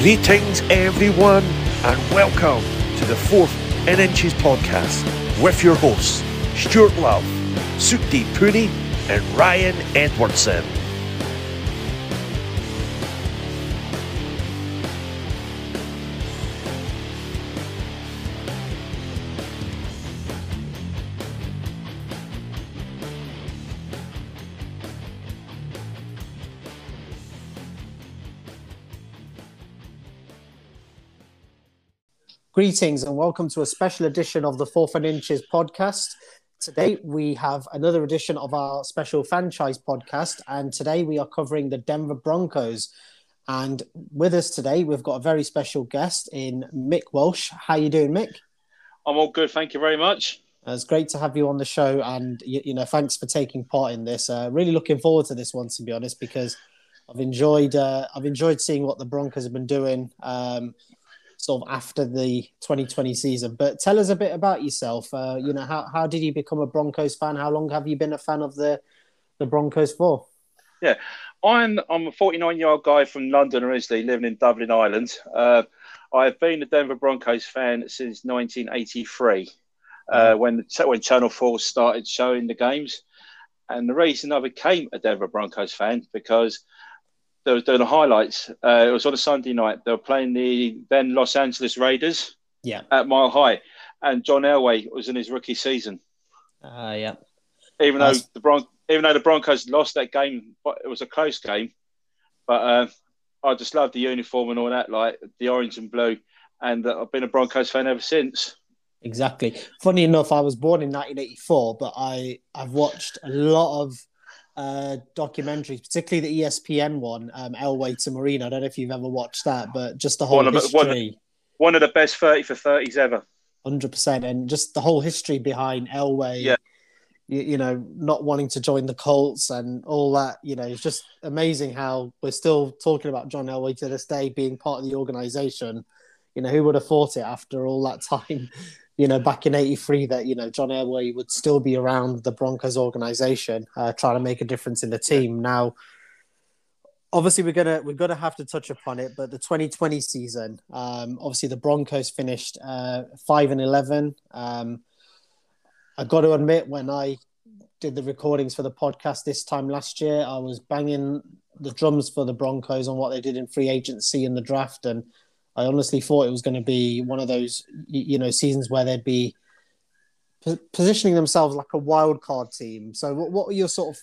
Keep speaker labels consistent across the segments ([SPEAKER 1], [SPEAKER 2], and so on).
[SPEAKER 1] Greetings, everyone, and welcome to the fourth in Inches podcast with your hosts, Stuart Love, Sukdeep Pooney, and Ryan Edwardson.
[SPEAKER 2] Greetings and welcome to a special edition of the Fourth and Inches podcast. Today we have another edition of our special franchise podcast, and today we are covering the Denver Broncos. And with us today, we've got a very special guest in Mick Walsh. How you doing, Mick?
[SPEAKER 3] I'm all good, thank you very much.
[SPEAKER 2] Uh, it's great to have you on the show, and you, you know, thanks for taking part in this. Uh, really looking forward to this one, to be honest, because I've enjoyed uh, I've enjoyed seeing what the Broncos have been doing. Um, sort of after the 2020 season. But tell us a bit about yourself. Uh, you know, how, how did you become a Broncos fan? How long have you been a fan of the the Broncos for?
[SPEAKER 3] Yeah, I'm I'm a 49 year old guy from London originally, living in Dublin, Ireland. Uh, I've been a Denver Broncos fan since 1983, uh, when when Channel 4 started showing the games. And the reason I became a Denver Broncos fan because they were doing the highlights. Uh, it was on a Sunday night. They were playing the then Los Angeles Raiders.
[SPEAKER 2] Yeah.
[SPEAKER 3] At Mile High, and John Elway was in his rookie season.
[SPEAKER 2] Uh, yeah.
[SPEAKER 3] Even though the Bron- even though the Broncos lost that game, but it was a close game. But uh, I just love the uniform and all that, like the orange and blue, and uh, I've been a Broncos fan ever since.
[SPEAKER 2] Exactly. Funny enough, I was born in 1984, but I I've watched a lot of uh, documentaries, particularly the ESPN one, um, Elway to Marino. I don't know if you've ever watched that, but just the whole
[SPEAKER 3] one of,
[SPEAKER 2] history.
[SPEAKER 3] One of, one of the best 30 for 30s ever.
[SPEAKER 2] 100%. And just the whole history behind Elway.
[SPEAKER 3] Yeah.
[SPEAKER 2] You, you, know, not wanting to join the Colts and all that. You know, it's just amazing how we're still talking about John Elway to this day being part of the organization. You know, who would have thought it after all that time? You know, back in '83, that you know John Elway would still be around the Broncos organization, uh, trying to make a difference in the team. Now, obviously, we're gonna we're gonna have to touch upon it, but the 2020 season, um, obviously, the Broncos finished uh, five and eleven. Um, I got to admit, when I did the recordings for the podcast this time last year, I was banging the drums for the Broncos on what they did in free agency and the draft, and I honestly thought it was going to be one of those, you know, seasons where they'd be positioning themselves like a wild card team. So, what, what are your sort of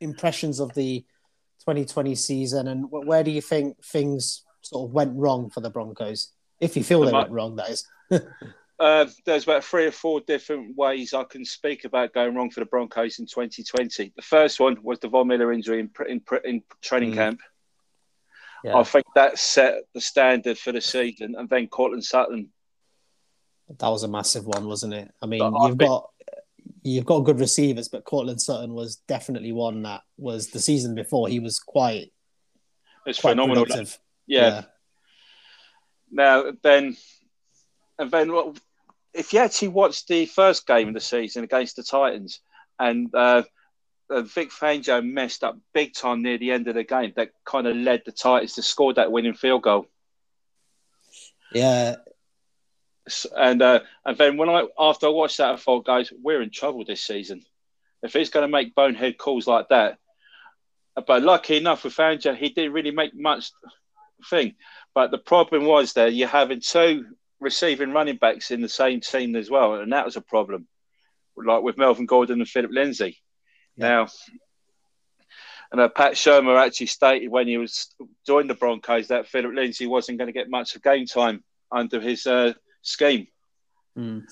[SPEAKER 2] impressions of the 2020 season, and where do you think things sort of went wrong for the Broncos? If you feel they went wrong, that is.
[SPEAKER 3] uh, there's about three or four different ways I can speak about going wrong for the Broncos in 2020. The first one was the Von Miller injury in, in, in training mm. camp. Yeah. I think that set the standard for the season, and then Courtland Sutton.
[SPEAKER 2] That was a massive one, wasn't it? I mean, you've got you've got good receivers, but Courtland Sutton was definitely one that was the season before. He was quite.
[SPEAKER 3] It's quite phenomenal. Yeah. yeah. Now then, and then if you actually watch the first game of the season against the Titans, and uh, uh, Vic Fangio messed up big time near the end of the game. That kind of led the Titans to score that winning field goal.
[SPEAKER 2] Yeah.
[SPEAKER 3] And uh, and then when I after I watched that, I thought, guys, we're in trouble this season. If he's going to make bonehead calls like that, but lucky enough with Fangio, he didn't really make much thing. But the problem was there you're having two receiving running backs in the same team as well, and that was a problem. Like with Melvin Gordon and Philip Lindsay. Yeah. Now, and uh, Pat Shurmur actually stated when he was joined the Broncos that Philip Lindsay wasn't going to get much of game time under his uh, scheme.
[SPEAKER 2] Mm.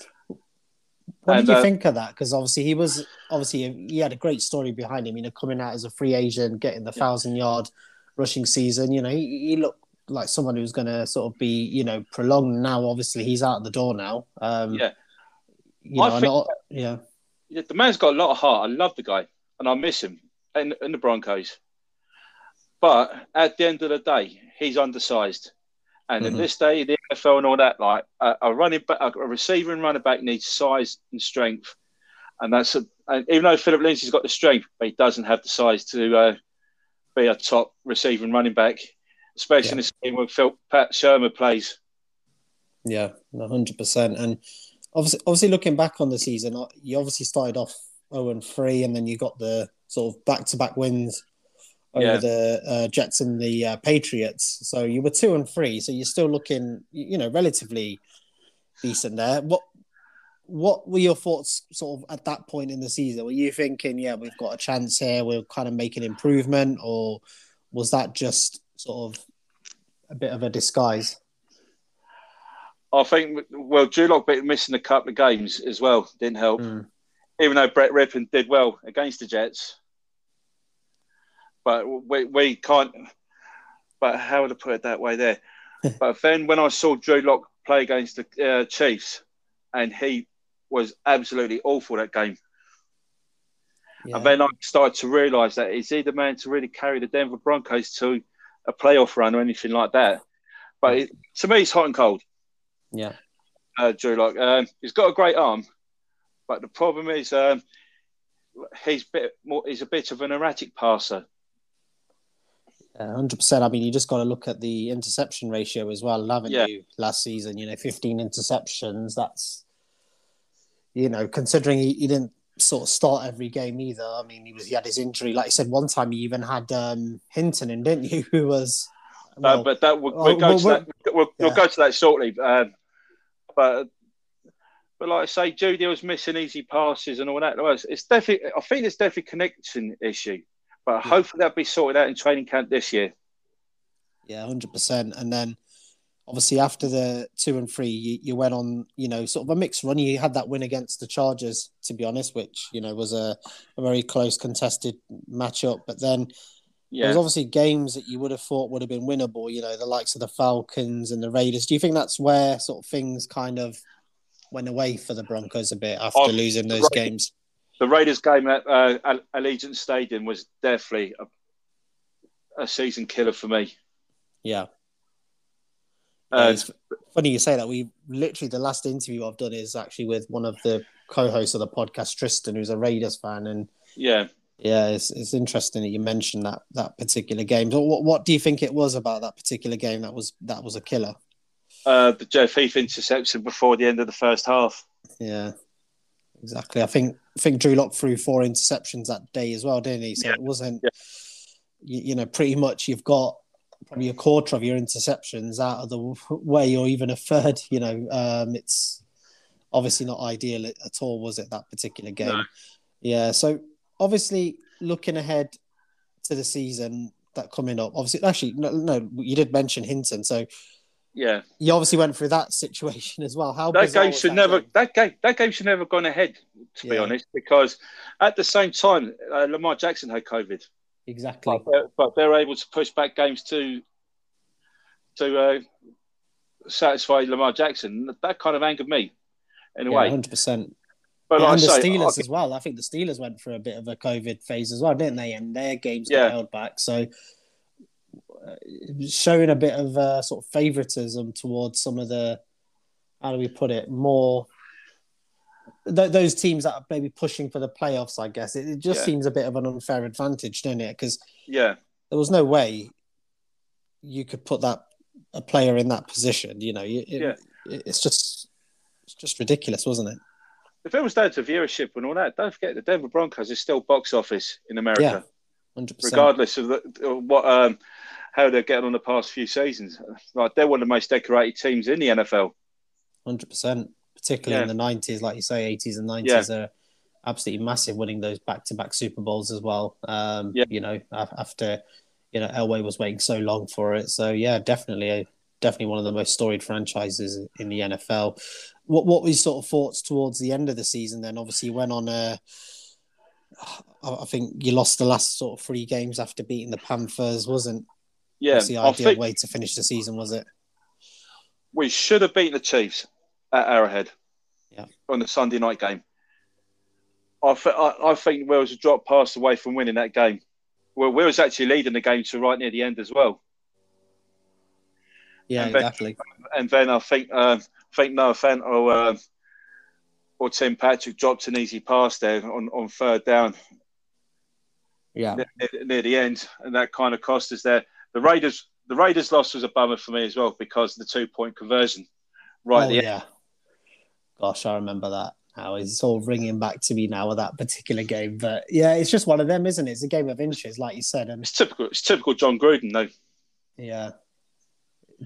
[SPEAKER 2] What and, did you uh, think of that? Because obviously he was obviously he had a great story behind him. You know, coming out as a free agent, getting the yeah. thousand yard rushing season. You know, he, he looked like someone who's going to sort of be you know prolonged. Now, obviously, he's out of the door now. Um,
[SPEAKER 3] yeah,
[SPEAKER 2] you know, i not, yeah.
[SPEAKER 3] The man's got a lot of heart. I love the guy and I miss him in, in the Broncos. But at the end of the day, he's undersized. And mm-hmm. in this day, the NFL and all that, like a, a running back, a receiver and running back needs size and strength. And that's a, and even though Philip Lindsay's got the strength, but he doesn't have the size to uh, be a top receiver and running back. especially in the scheme where Phil Pat Shurmur plays.
[SPEAKER 2] Yeah, hundred percent. And obviously, obviously, looking back on the season, uh, you obviously started off zero and three, and then you got the sort of back to back wins over
[SPEAKER 3] Yeah.
[SPEAKER 2] the uh, Jets and the uh, Patriots. So you were two and three. So you're still looking, you know, relatively decent there. What what were your thoughts sort of at that point in the season? Were you thinking, yeah, we've got a chance here, we'll kind of make an improvement, or was that just sort of a bit of a disguise?
[SPEAKER 3] I think well, Drew Lock bit missing a couple of games as well didn't help.
[SPEAKER 2] Mm.
[SPEAKER 3] Even though Brett Rypien did well against the Jets, but we we can't. But how would I put it that way there? but then when I saw Drew Lock play against the uh, Chiefs, and he was absolutely awful that game.
[SPEAKER 2] Yeah.
[SPEAKER 3] And then I started to realise that is he the man to really carry the Denver Broncos to a playoff run or anything like that? But it, to me, it's hot and cold.
[SPEAKER 2] yeah.
[SPEAKER 3] Uh, Drew Lock. Um, he's got a great arm, but the problem is um, he's bit more. He's a bit of an erratic passer.
[SPEAKER 2] hundred percent. I mean, you just got to look at the interception ratio as well, haven't
[SPEAKER 3] Yeah.
[SPEAKER 2] you? Last season, you know, fifteen interceptions. That's you know, considering he, he didn't sort of start every game either. I mean, he was he had his injury. Like I said, one time he even had um, Hinton in, didn't you? Who was well,
[SPEAKER 3] uh, but that we'll,
[SPEAKER 2] well,
[SPEAKER 3] we'll go to that. We'll, we'll
[SPEAKER 2] yeah.
[SPEAKER 3] go to that shortly. Um, but but like I say, Jeudy was missing easy passes and all that. It's, definitely. I think it's definitely a connection issue. But
[SPEAKER 2] Yeah.
[SPEAKER 3] hopefully that'll be sorted out in training camp this year.
[SPEAKER 2] Yeah, hundred percent. And then obviously after the two and three, you, you went on, you know, sort of a mixed run. You had that win against the Chargers, to be honest, which you know was a, a very close contested matchup. But then there
[SPEAKER 3] Yeah.
[SPEAKER 2] was obviously games that you would have thought would have been winnable. You know, the likes of the Falcons and the Raiders. Do you think that's where sort of things kind of went away for the Broncos a bit after
[SPEAKER 3] Oh,
[SPEAKER 2] losing those
[SPEAKER 3] right.
[SPEAKER 2] games?
[SPEAKER 3] the Raiders game at uh, Allegiant Stadium was definitely a, a season killer for me.
[SPEAKER 2] Yeah.
[SPEAKER 3] Uh,
[SPEAKER 2] it's funny you say that. We literally the last interview I've done is actually with one of the co-hosts of the podcast, Tristan, who's a Raiders fan, and
[SPEAKER 3] yeah,
[SPEAKER 2] yeah, it's it's interesting that you mentioned that that particular game. So what what do you think it was about that particular game that was that was a killer?
[SPEAKER 3] Uh, the Joe Heath interception before the end of the first half.
[SPEAKER 2] Yeah, exactly. I think I think Drew Lock threw four interceptions that day as well, didn't he? So
[SPEAKER 3] Yeah.
[SPEAKER 2] it wasn't,
[SPEAKER 3] Yeah.
[SPEAKER 2] you, you know, pretty much you've got probably a quarter of your interceptions out of the way, or even a third. You know, um, it's obviously not ideal at at all, was it? That particular game.
[SPEAKER 3] No.
[SPEAKER 2] Yeah. So obviously, looking ahead to the season that coming up, obviously, actually, no, no, you did mention Hinton, so
[SPEAKER 3] Yeah,
[SPEAKER 2] you obviously went through that situation as well. How
[SPEAKER 3] that game should
[SPEAKER 2] that
[SPEAKER 3] never
[SPEAKER 2] game?
[SPEAKER 3] that game that game should never have gone ahead. To be honest, because at the same time, uh, Lamar Jackson had COVID,
[SPEAKER 2] exactly.
[SPEAKER 3] but they're, but they're able to push back games to to uh, satisfy Lamar Jackson. That kind of angered me in a
[SPEAKER 2] Yeah,
[SPEAKER 3] way.
[SPEAKER 2] hundred percent.
[SPEAKER 3] But
[SPEAKER 2] Yeah,
[SPEAKER 3] like
[SPEAKER 2] and the
[SPEAKER 3] say,
[SPEAKER 2] Steelers as well. I think the Steelers went through a bit of a COVID phase as well, didn't they? And their games
[SPEAKER 3] Yeah.
[SPEAKER 2] got held back. So showing a bit of uh, sort of favoritism towards some of the how do we put it more th- those teams that are maybe pushing for the playoffs. I guess it, it just
[SPEAKER 3] Yeah.
[SPEAKER 2] seems a bit of an unfair advantage, doesn't it? Because
[SPEAKER 3] yeah,
[SPEAKER 2] there was no way you could put that a player in that position. You know, you, it,
[SPEAKER 3] Yeah.
[SPEAKER 2] it- it's just it's just ridiculous, wasn't it?
[SPEAKER 3] if it was down to viewership and all that, don't forget the Denver Broncos is still box office in America.
[SPEAKER 2] Yeah. Hundred percent.
[SPEAKER 3] regardless of, the, of what um, how they're getting on the past few seasons. Like they're one of the most decorated teams in the NFL.
[SPEAKER 2] Hundred percent, particularly in the nineties, like you say, eighties and nineties are absolutely massive, winning those back-to-back Super Bowls as well. Um,
[SPEAKER 3] Yeah.
[SPEAKER 2] You know, after you know Elway was waiting so long for it, so yeah, definitely, definitely one of the most storied franchises in the NFL. What what was your sort of thoughts towards the end of the season? Then, obviously, you went on a. I I think you lost the last sort of three games after beating the Panthers. wasn't
[SPEAKER 3] Yeah,
[SPEAKER 2] was the ideal way to finish the season, was it?
[SPEAKER 3] we should have beaten the Chiefs at Arrowhead
[SPEAKER 2] Yeah.
[SPEAKER 3] on the Sunday night game. I, th- I, I think we was a drop pass away from winning that game. Well, we was actually leading the game to right near the end as well.
[SPEAKER 2] Yeah,
[SPEAKER 3] And then-
[SPEAKER 2] exactly.
[SPEAKER 3] And then I think um, I think Noah or um or Tim Patrick dropped an easy pass there on, on third down.
[SPEAKER 2] Yeah,
[SPEAKER 3] near, near the end, and that kind of cost us there. The Raiders the Raiders loss was a bummer for me as well because the two point conversion. Right.
[SPEAKER 2] Oh, yeah. Gosh, I remember that. Now it's all ringing back to me now of that particular game. But yeah, it's just one of them, isn't it? It's a game of inches, like you said. And
[SPEAKER 3] It's typical. It's typical Jon Gruden, though.
[SPEAKER 2] yeah,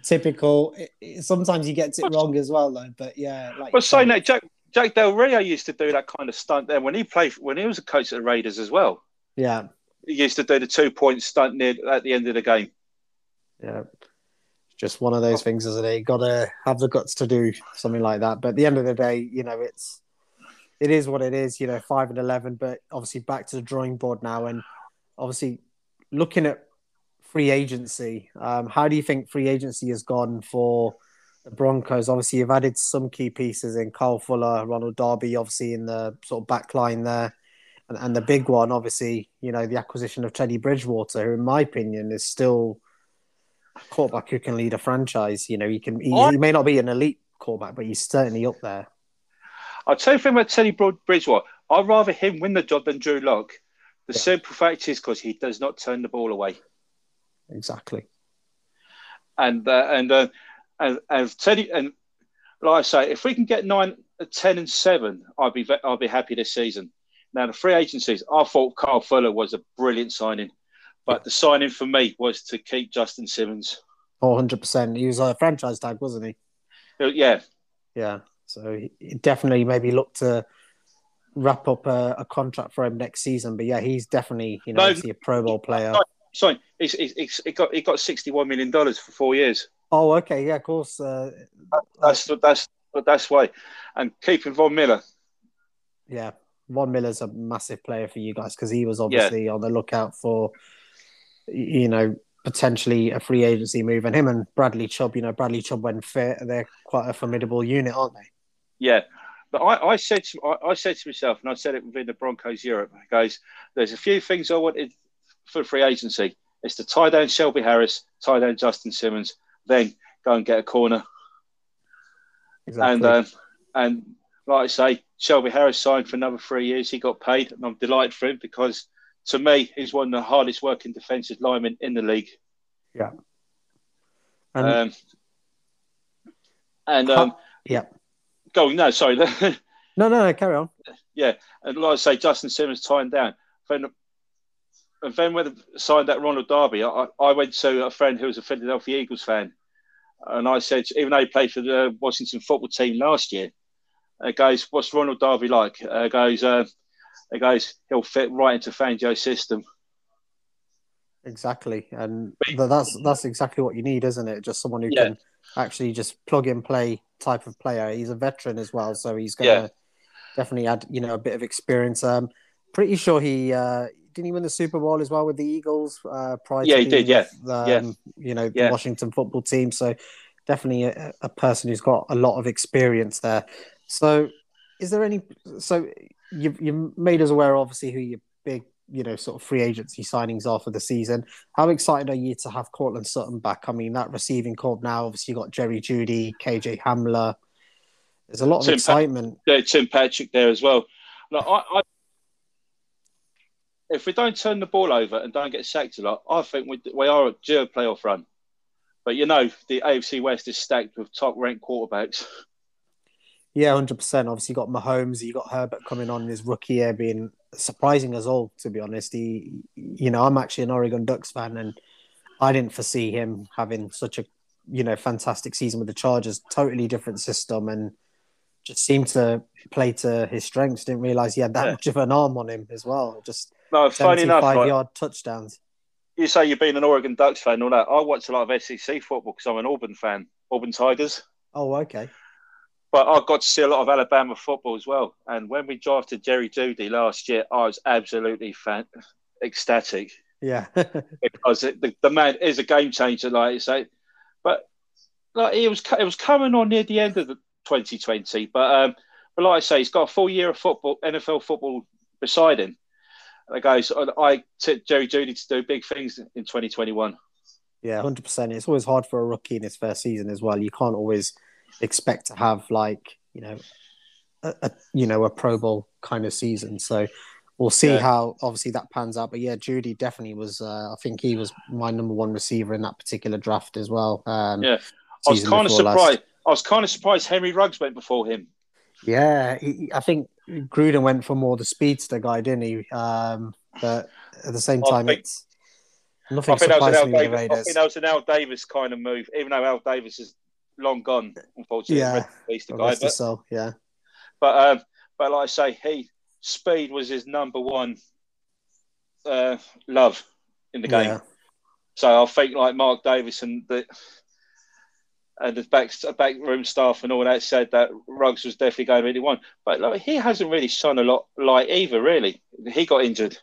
[SPEAKER 2] typical. It, it- sometimes he gets it wrong as well, though. But yeah, like
[SPEAKER 3] Well, saying that, Jack Jack Del Rio used to do that kind of stunt there when he played when he was a coach at the Raiders as well.
[SPEAKER 2] yeah,
[SPEAKER 3] He used to do the two point stunt near at the end of the game.
[SPEAKER 2] Yeah. It's Just one of those things, isn't it? You got to have the guts to do something like that. But at the end of the day, you know, it's it is what it is. You know, five and eleven. But obviously, back to the drawing board now, and obviously looking at free agency. Um, how do you think free agency has gone for the Broncos? Obviously, you've added some key pieces in Carl Fuller, Ronald Darby, obviously in the sort of back line there. And, and the big one, obviously, you know, the acquisition of Teddy Bridgewater, who, in my opinion, is still quarterback who can lead a franchise. You know, he can. He, he may not be an elite quarterback, but he's certainly up there.
[SPEAKER 3] I'll tell you the thing about Teddy Bridgewater. I'd rather him win the job than Drew Lock. The
[SPEAKER 2] Yeah.
[SPEAKER 3] simple fact is because he does not turn the ball away.
[SPEAKER 2] Exactly.
[SPEAKER 3] And uh, and, uh, and and Teddy and like I say, if we can get nine, uh, ten, and seven, I'd be I'd be happy this season. Now the free agencies, I thought Carl Fuller was a brilliant signing, but the signing for me was to keep Justin Simmons.
[SPEAKER 2] Oh, 100%. He was a franchise tag, wasn't he?
[SPEAKER 3] Uh, Yeah,
[SPEAKER 2] Yeah. So he he definitely maybe look to wrap up a, a contract for him next season. But yeah, he's definitely, you know,
[SPEAKER 3] No,
[SPEAKER 2] a Pro Bowl player.
[SPEAKER 3] sorry, it's, it got it got sixty one million dollars for four years.
[SPEAKER 2] Oh, okay. Yeah, of course. Uh,
[SPEAKER 3] That's that's that's why, and keeping Von Miller.
[SPEAKER 2] yeah. Von Miller's a massive player for you guys because he was obviously on the lookout for, you know, potentially a free agency move. And him and Bradley Chubb, you know, Bradley Chubb when fit, they're quite a formidable unit, aren't they?
[SPEAKER 3] Yeah. But I, I said to I, I said to myself, and I said it within the Broncos Europe, guys, there's a few things I wanted for free agency. It's to tie down Shelby Harris, tie down Justin Simmons, then go and get a corner.
[SPEAKER 2] Exactly.
[SPEAKER 3] And um, and like I say, Shelby Harris signed for another three years. He got paid, and I'm delighted for him because to me, he's one of the hardest working defensive linemen in the league.
[SPEAKER 2] yeah. And
[SPEAKER 3] Um, and um,
[SPEAKER 2] yeah.
[SPEAKER 3] go no, sorry.
[SPEAKER 2] No, no, no, carry on. Yeah.
[SPEAKER 3] And like I say, Justin Simmons tying down. Then, and then when they signed that Ronald Darby, I, I went to a friend who was a Philadelphia Eagles fan, and I said, even though he played for the Washington football team last year, uh, goes, "What's Ronald Darby like?" Uh, goes, uh, it goes, he'll fit right into Fangio's system.
[SPEAKER 2] Exactly, and that's that's exactly what you need, isn't it? Just someone who
[SPEAKER 3] Yeah.
[SPEAKER 2] can actually just plug and play type of player. He's a veteran as well, so he's gonna
[SPEAKER 3] Yeah.
[SPEAKER 2] definitely add you know a bit of experience. Um, pretty sure he uh, didn't he win the Super Bowl as well with the Eagles uh, prior.
[SPEAKER 3] Yeah,
[SPEAKER 2] to
[SPEAKER 3] he did, yeah.
[SPEAKER 2] with, um,
[SPEAKER 3] Yeah.
[SPEAKER 2] You know, the
[SPEAKER 3] Yeah.
[SPEAKER 2] Washington football team. So definitely a, a person who's got a lot of experience there. So, is there any? So you've you made us aware, obviously, who your big you know sort of free agency signings are for the season. How excited are you to have Courtland Sutton back? I mean, that receiving corp now, obviously, you got Jerry Jeudy, KJ Hamler. There's a lot of
[SPEAKER 3] Tim Pa-
[SPEAKER 2] excitement.
[SPEAKER 3] Yeah, Tim Patrick there as well. Look, I, I, if we don't turn the ball over and don't get sacked a lot, I think we, we are a due playoff run. But you know, the AFC West is stacked with top ranked quarterbacks.
[SPEAKER 2] Yeah, hundred percent. Obviously, you got Mahomes, you got Herbert coming on in his rookie year, being surprising us all. To be honest, he, you know, I'm actually an Oregon Ducks fan, and I didn't foresee him having such a, you know, fantastic season with the Chargers. Totally different system, and just seemed to play to his strengths. Didn't realize he had that
[SPEAKER 3] Yeah.
[SPEAKER 2] much of an arm on him as well. Just
[SPEAKER 3] No, funny enough, right,
[SPEAKER 2] yard touchdowns.
[SPEAKER 3] you say you've been an Oregon Ducks fan all that. I watch a lot of SEC football because I'm an Auburn fan, Auburn Tigers.
[SPEAKER 2] Oh, okay.
[SPEAKER 3] But I got to see a lot of Alabama football as well. And when we drafted Jerry Jeudy last year, I was absolutely fan- ecstatic.
[SPEAKER 2] Yeah,
[SPEAKER 3] because it, the, the man is a game changer, like you say. But like it was, it was coming on near the end of the 2020. But um, but like I say, he's got a full year of football, NFL football beside him. And it goes, I took Jerry Jeudy to do big things in 2021.
[SPEAKER 2] Yeah, hundred percent. It's always hard for a rookie in his first season as well. You can't always expect to have like you know, a, a you know a Pro Bowl kind of season. So we'll see
[SPEAKER 3] Yeah.
[SPEAKER 2] how obviously that pans out. But yeah, Jeudy definitely was. Uh, I think he was my number one receiver in that particular draft as well. Um,
[SPEAKER 3] Yeah. I was kind of
[SPEAKER 2] before last.
[SPEAKER 3] surprised. I was kind of surprised Henry Ruggs went before him.
[SPEAKER 2] Yeah, he, I think Gruden went for more the speedster guy, didn't he? Um, but at the same time,
[SPEAKER 3] think-
[SPEAKER 2] it's
[SPEAKER 3] I
[SPEAKER 2] nothing
[SPEAKER 3] think, that was an Al
[SPEAKER 2] me with the
[SPEAKER 3] Davis, I think that was an Al Davis kind of move, even though Al Davis is long gone, unfortunately.
[SPEAKER 2] Yeah.
[SPEAKER 3] Rest the guy.
[SPEAKER 2] Obviously
[SPEAKER 3] But,
[SPEAKER 2] so, yeah,
[SPEAKER 3] but, um, but like I say, he speed was his number one uh, love in the game.
[SPEAKER 2] yeah,
[SPEAKER 3] So I think like Mark Davis and the and the back backroom staff and all that said that Ruggs was definitely going to be the one. But like, he hasn't really shone a lot light either. Really, he got injured.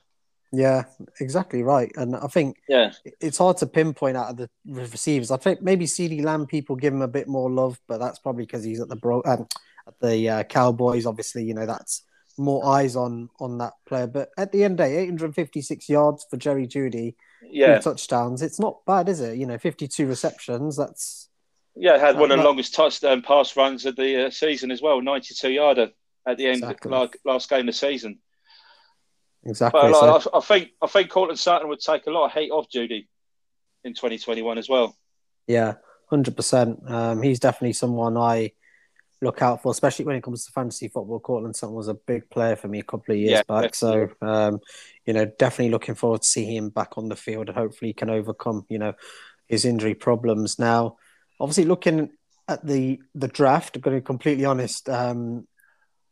[SPEAKER 2] Yeah, exactly right. And I think
[SPEAKER 3] Yeah,
[SPEAKER 2] it's hard to pinpoint out of the receivers. I think maybe CD Lamb people give him a bit more love, but that's probably because he's at the bro um, at the uh, Cowboys. Obviously, you know that's more eyes on on that player. But at the end of the day, 856 yards for Jerry Jeudy,
[SPEAKER 3] yeah,
[SPEAKER 2] touchdowns. It's not bad, is it? You know, 52 receptions. That's
[SPEAKER 3] yeah. Had one of the longest touchdown pass runs of the uh, season as well, ninety-two yarder at the end
[SPEAKER 2] Exactly.
[SPEAKER 3] last, last game of the season.
[SPEAKER 2] Exactly.
[SPEAKER 3] But
[SPEAKER 2] so-
[SPEAKER 3] I, I think I think Courtland Sutton would take a lot of hate off Jeudy in twenty twenty-one as well.
[SPEAKER 2] Yeah, hundred percent. Um, he's definitely someone I look out for, especially when it comes to fantasy football. Courtland Sutton was a big player for me a couple of years
[SPEAKER 3] Yeah,
[SPEAKER 2] back, so um, you know, definitely looking forward to seeing him back on the field, and hopefully he can overcome, you know, his injury problems. Now, obviously, looking at the the draft, I'm going to be completely honest. Um,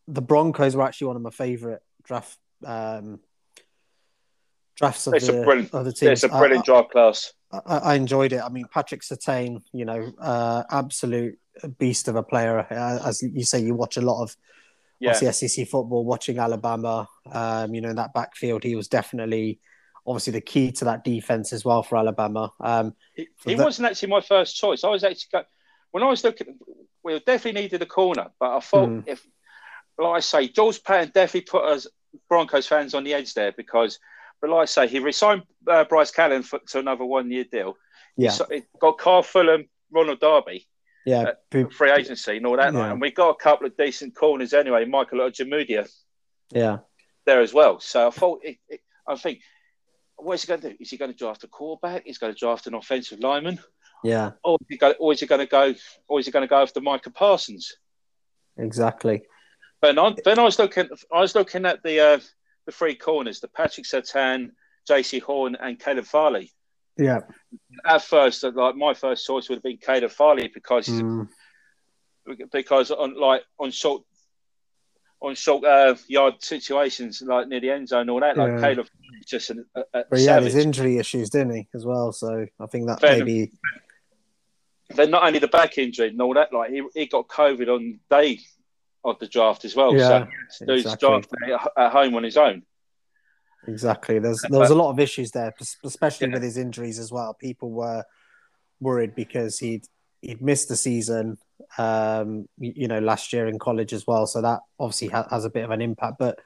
[SPEAKER 2] the Broncos were actually one of my favorite draft um, drafts of
[SPEAKER 3] It's
[SPEAKER 2] the of teams.
[SPEAKER 3] It's a
[SPEAKER 2] I-
[SPEAKER 3] brilliant draft class.
[SPEAKER 2] I, I enjoyed it. I mean, Patrick Surtain, you know, uh, absolute beast of a player. Uh, as you say, you watch a lot of
[SPEAKER 3] Yeah,
[SPEAKER 2] obviously SEC football, watching Alabama. Um, you know, in that backfield, he was definitely obviously the key to that defense as well for Alabama. Um,
[SPEAKER 3] He,
[SPEAKER 2] For
[SPEAKER 3] he
[SPEAKER 2] that-
[SPEAKER 3] wasn't actually my first choice. I was actually go, when I was looking. We definitely needed a corner, but I thought
[SPEAKER 2] Hmm.
[SPEAKER 3] if, like I say, George Paton definitely put us Broncos fans on the edge there because, but like I say, he resigned uh, Bryce Callahan for, to another one-year deal.
[SPEAKER 2] yeah,
[SPEAKER 3] so- he got Carl Fulham, Ronald Darby,
[SPEAKER 2] yeah,
[SPEAKER 3] uh, free agency, and all that.
[SPEAKER 2] Yeah.
[SPEAKER 3] And we got a couple of decent corners anyway. Michael Ojemudia
[SPEAKER 2] yeah,
[SPEAKER 3] there as well. So I thought, it, it, I think, what is he going to do? Is he going to draft a quarterback? Is he going to draft an offensive lineman?
[SPEAKER 2] yeah,
[SPEAKER 3] or is he go, or is he going to go, or is he going to go after Micah Parsons?
[SPEAKER 2] exactly.
[SPEAKER 3] But I, then I was looking, I was looking at the uh, the three corners: the Patrick Surtain, Jaycee Horn, and Caleb Farley.
[SPEAKER 2] Yeah,
[SPEAKER 3] At first, like my first choice would have been Caleb Farley because
[SPEAKER 2] Mm,
[SPEAKER 3] because on like on short on short uh, yard situations like near the end zone, and all that. Like
[SPEAKER 2] Yeah.
[SPEAKER 3] Caleb, Farley just an, a, a
[SPEAKER 2] but he had his injury issues, didn't he, as well? So I think that maybe
[SPEAKER 3] then not only the back injury and all that, like he, he got COVID on day of the draft as well.
[SPEAKER 2] Yeah,
[SPEAKER 3] so he was
[SPEAKER 2] exactly.
[SPEAKER 3] drafting at, home on his own.
[SPEAKER 2] Exactly. There's there was a lot of issues there, especially
[SPEAKER 3] Yeah.
[SPEAKER 2] with his injuries as well. People were worried because he'd he'd missed the season, um, you know, last year in college as well. So that obviously ha- has a bit of an impact. But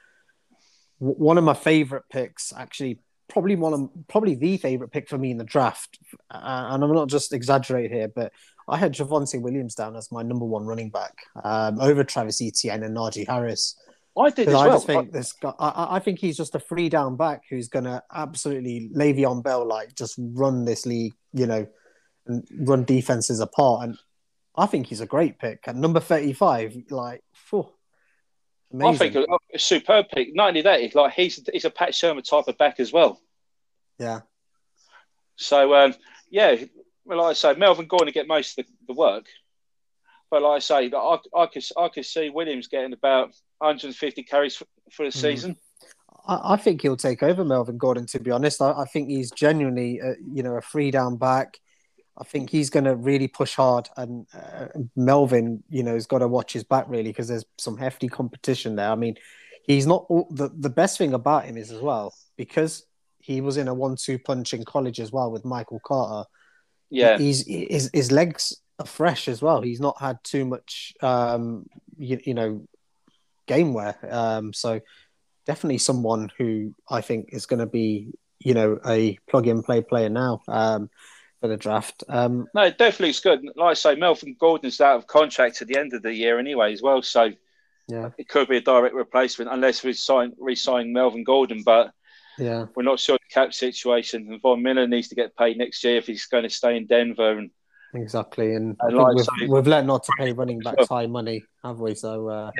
[SPEAKER 2] w- one of my favorite picks, actually, probably one of probably the favorite pick for me in the draft, uh, and I'm not just exaggerating here, but I had Javonte Williams down as my number one running back um, over Travis Etienne and Najee Harris.
[SPEAKER 3] I did as
[SPEAKER 2] I
[SPEAKER 3] well.
[SPEAKER 2] just think this guy, I, I- I think he's just a free down back who's going to absolutely Le'Veon Bell like just run this league, you know, and run defenses apart. And I think he's a great pick at number thirty-five. Like, phew,
[SPEAKER 3] I think a, a superb pick. Not only that, he's like he's he's a Pat Shurmur type of back as well.
[SPEAKER 2] yeah,
[SPEAKER 3] So um, yeah, well, like I say, Melvin Gordon to get most of the, the work. But like I say, I, I could I could see Williams getting about 150 carries for, for the
[SPEAKER 2] Mhm.
[SPEAKER 3] season.
[SPEAKER 2] I, I think he'll take over Melvin Gordon. To be honest, I, I think he's genuinely, uh, you know, a free down back. I think he's going to really push hard, and uh, Melvin, you know, has got to watch his back really because there's some hefty competition there. I mean, he's not all, the the best thing about him is as well because he was in a one-two punch in college as well with Michael Carter.
[SPEAKER 3] Yeah,
[SPEAKER 2] he's his his legs are fresh as well. He's not had too much, um, you, you know, game wear. Um, so definitely someone who I think is going to be, you know, a plug-and-play player now um, for the draft. Um,
[SPEAKER 3] no, it definitely is good. Like I say, Melvin Gordon's out of contract at the end of the year anyway as well. So
[SPEAKER 2] Yeah.
[SPEAKER 3] it could be a direct replacement unless we sign re-sign Melvin Gordon, but
[SPEAKER 2] Yeah.
[SPEAKER 3] we're not sure the cap situation. And Von Miller needs to get paid next year if he's going to stay in Denver. And
[SPEAKER 2] Exactly. And
[SPEAKER 3] And like
[SPEAKER 2] we've,
[SPEAKER 3] so-
[SPEAKER 2] we've let not to pay running backs high money, have we? So uh,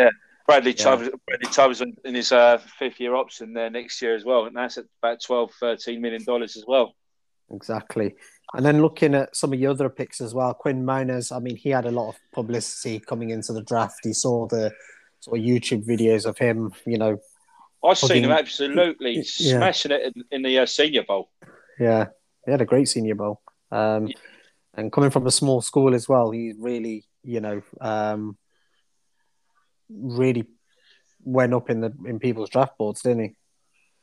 [SPEAKER 3] Bradley
[SPEAKER 2] Yeah.
[SPEAKER 3] Chubb, Bradley Chubb's in his uh, fifth year option there next year as well, and that's at about 12, 13 million dollars as well.
[SPEAKER 2] Exactly. And then looking at some of your other picks as well, Quinn Meinerz, I mean, he had a lot of publicity coming into the draft. He saw the sort of YouTube videos of him, you know,
[SPEAKER 3] I've seen him absolutely
[SPEAKER 2] Yeah.
[SPEAKER 3] smashing it in, in the uh, Senior Bowl.
[SPEAKER 2] yeah, he had a great senior bowl. Um,
[SPEAKER 3] Yeah.
[SPEAKER 2] And coming from a small school as well, he really, you know, um, really went up in the in people's draft boards, didn't he?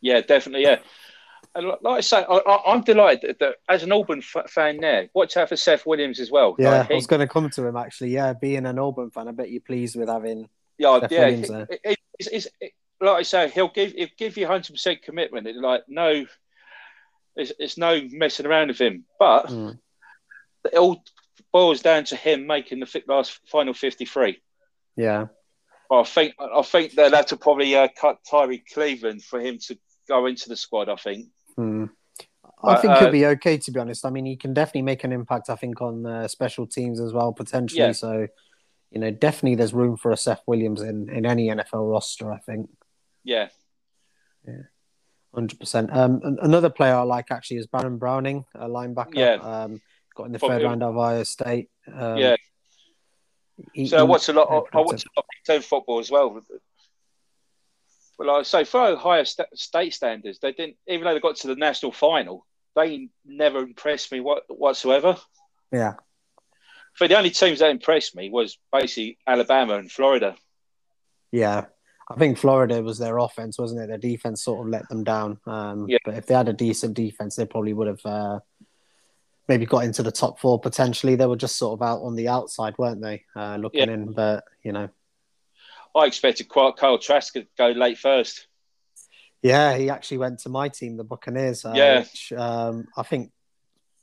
[SPEAKER 3] Yeah, definitely. Yeah, and like I say, I, I, I'm delighted that, that as an Auburn f- fan there, watch out for Seth Williams as well.
[SPEAKER 2] Yeah,
[SPEAKER 3] Like,
[SPEAKER 2] I was going to come to him actually. Yeah, being an Auburn fan, I bet you're pleased with having.
[SPEAKER 3] yeah,
[SPEAKER 2] Seth
[SPEAKER 3] yeah.
[SPEAKER 2] Williams there.
[SPEAKER 3] he- he- he's- he's- he- like I say, he'll give he'll give you hundred percent commitment. It's like no, it's, it's no messing around with him. But
[SPEAKER 2] Mm,
[SPEAKER 3] it all boils down to him making the last final fifty three.
[SPEAKER 2] yeah,
[SPEAKER 3] I think I think they'll have to probably uh, cut Tyree Cleveland for him to go into the squad. I think.
[SPEAKER 2] mm. I
[SPEAKER 3] But,
[SPEAKER 2] think
[SPEAKER 3] uh,
[SPEAKER 2] he'll be okay to be honest. I mean, he can definitely make an impact. I think on uh, special teams as well potentially.
[SPEAKER 3] Yeah.
[SPEAKER 2] So, you know, definitely there's room for a Seth Williams in in any NFL roster. I think.
[SPEAKER 3] Yeah, Yeah.
[SPEAKER 2] Hundred percent. Um, an- another player I like actually is Baron Browning, a linebacker.
[SPEAKER 3] Yeah.
[SPEAKER 2] Um, got in the
[SPEAKER 3] Probably-
[SPEAKER 2] third round of Ohio State. Um,
[SPEAKER 3] yeah.
[SPEAKER 2] he-
[SPEAKER 3] So I watch a lot. Of, I watch a lot of football as well. Well, I say, for Ohio State standards, they didn't. Even though they got to the national final, they never impressed me what, whatsoever.
[SPEAKER 2] Yeah,
[SPEAKER 3] For the only teams that impressed me was basically Alabama and Florida.
[SPEAKER 2] yeah. I think Florida was their offense, wasn't it? Their defense sort of let them down. Um,
[SPEAKER 3] Yeah.
[SPEAKER 2] But if they had a decent defense, they probably would have uh, maybe got into the top four potentially. They were just sort of out on the outside, weren't they? Uh, looking
[SPEAKER 3] Yeah.
[SPEAKER 2] in, but you know,
[SPEAKER 3] I expected Kyle Kyle Trask to go late first.
[SPEAKER 2] Yeah, he actually went to my team, the Buccaneers. Uh,
[SPEAKER 3] Yeah.
[SPEAKER 2] which um, I think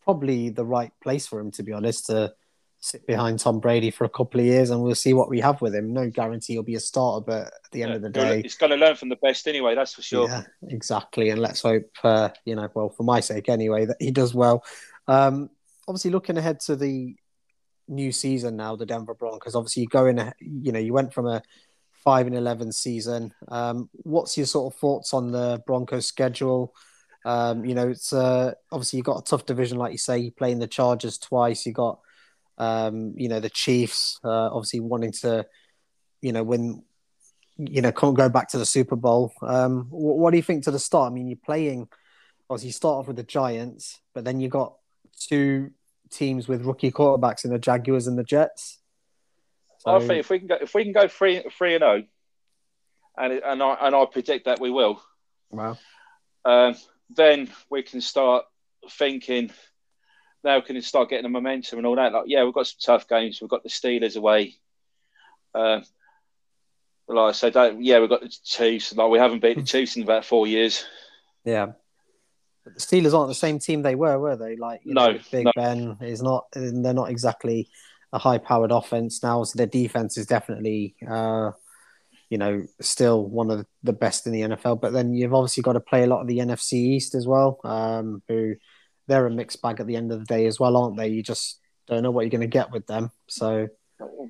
[SPEAKER 2] probably the right place for him, to be honest, to sit behind Tom Brady for a couple of years, and we'll see what we have with him. No guarantee he'll be a starter, but at the end of the day,
[SPEAKER 3] He's going to learn from the best anyway. That's for sure.
[SPEAKER 2] yeah, exactly. And let's hope, uh, you know, well, for my sake anyway, that he does well. Um, obviously, looking ahead to the new season now, the Denver Broncos. Obviously, you go in, you know, you went from a five and eleven season. Um, what's your sort of thoughts on the Broncos schedule? Um, you know, it's uh, obviously you got a tough division, like you say. You playing the Chargers twice. You got, um, you know, the Chiefs. Uh, obviously wanting to, you know, win. You know, can't go back to the Super Bowl. Um, what, what do you think to the start? I mean, you're playing. Obviously, you start off with the Giants, but then you got two teams with rookie quarterbacks in the Jaguars and the Jets.
[SPEAKER 3] I
[SPEAKER 2] So-
[SPEAKER 3] think if we can go, if we can go three three and zero, and and I and I predict that we will.
[SPEAKER 2] Wow.
[SPEAKER 3] um, then we can start thinking. Now can start getting the momentum and all that. Like, yeah, we've got some tough games. We've got the Steelers away. Uh, like I said, that, yeah, we've got the Chiefs. Like we haven't beat the Chiefs in about four years.
[SPEAKER 2] Yeah. But the Steelers aren't the same team they were, were they? Like, you
[SPEAKER 3] No,
[SPEAKER 2] know, Big
[SPEAKER 3] no.
[SPEAKER 2] Ben is not, and they're not exactly a high powered offense now. So their defense is definitely, uh, you know, still one of the best in the NFL. But then you've obviously got to play a lot of the NFC East as well, um, who they're a mixed bag at the end of the day as well, aren't they? You just don't know what you're going to get with them. So,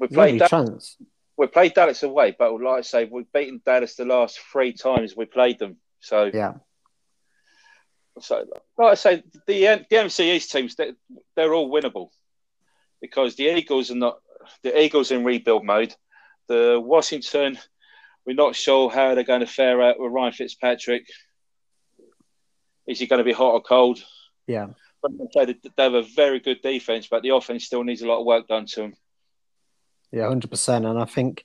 [SPEAKER 3] We played that,
[SPEAKER 2] chance.
[SPEAKER 3] we played Dallas away, but like I say, we've beaten Dallas the last three times we played them. So,
[SPEAKER 2] Yeah.
[SPEAKER 3] so like I say, the the East teams they, they're all winnable because the Eagles are not the Eagles in rebuild mode. The Washington, we're not sure how they're going to fare out with Ryan Fitzpatrick. Is he going to be hot or cold?
[SPEAKER 2] Yeah.
[SPEAKER 3] But I say, they have a very good defense, but the offense still needs a lot of work done to them.
[SPEAKER 2] Yeah, hundred percent. And I think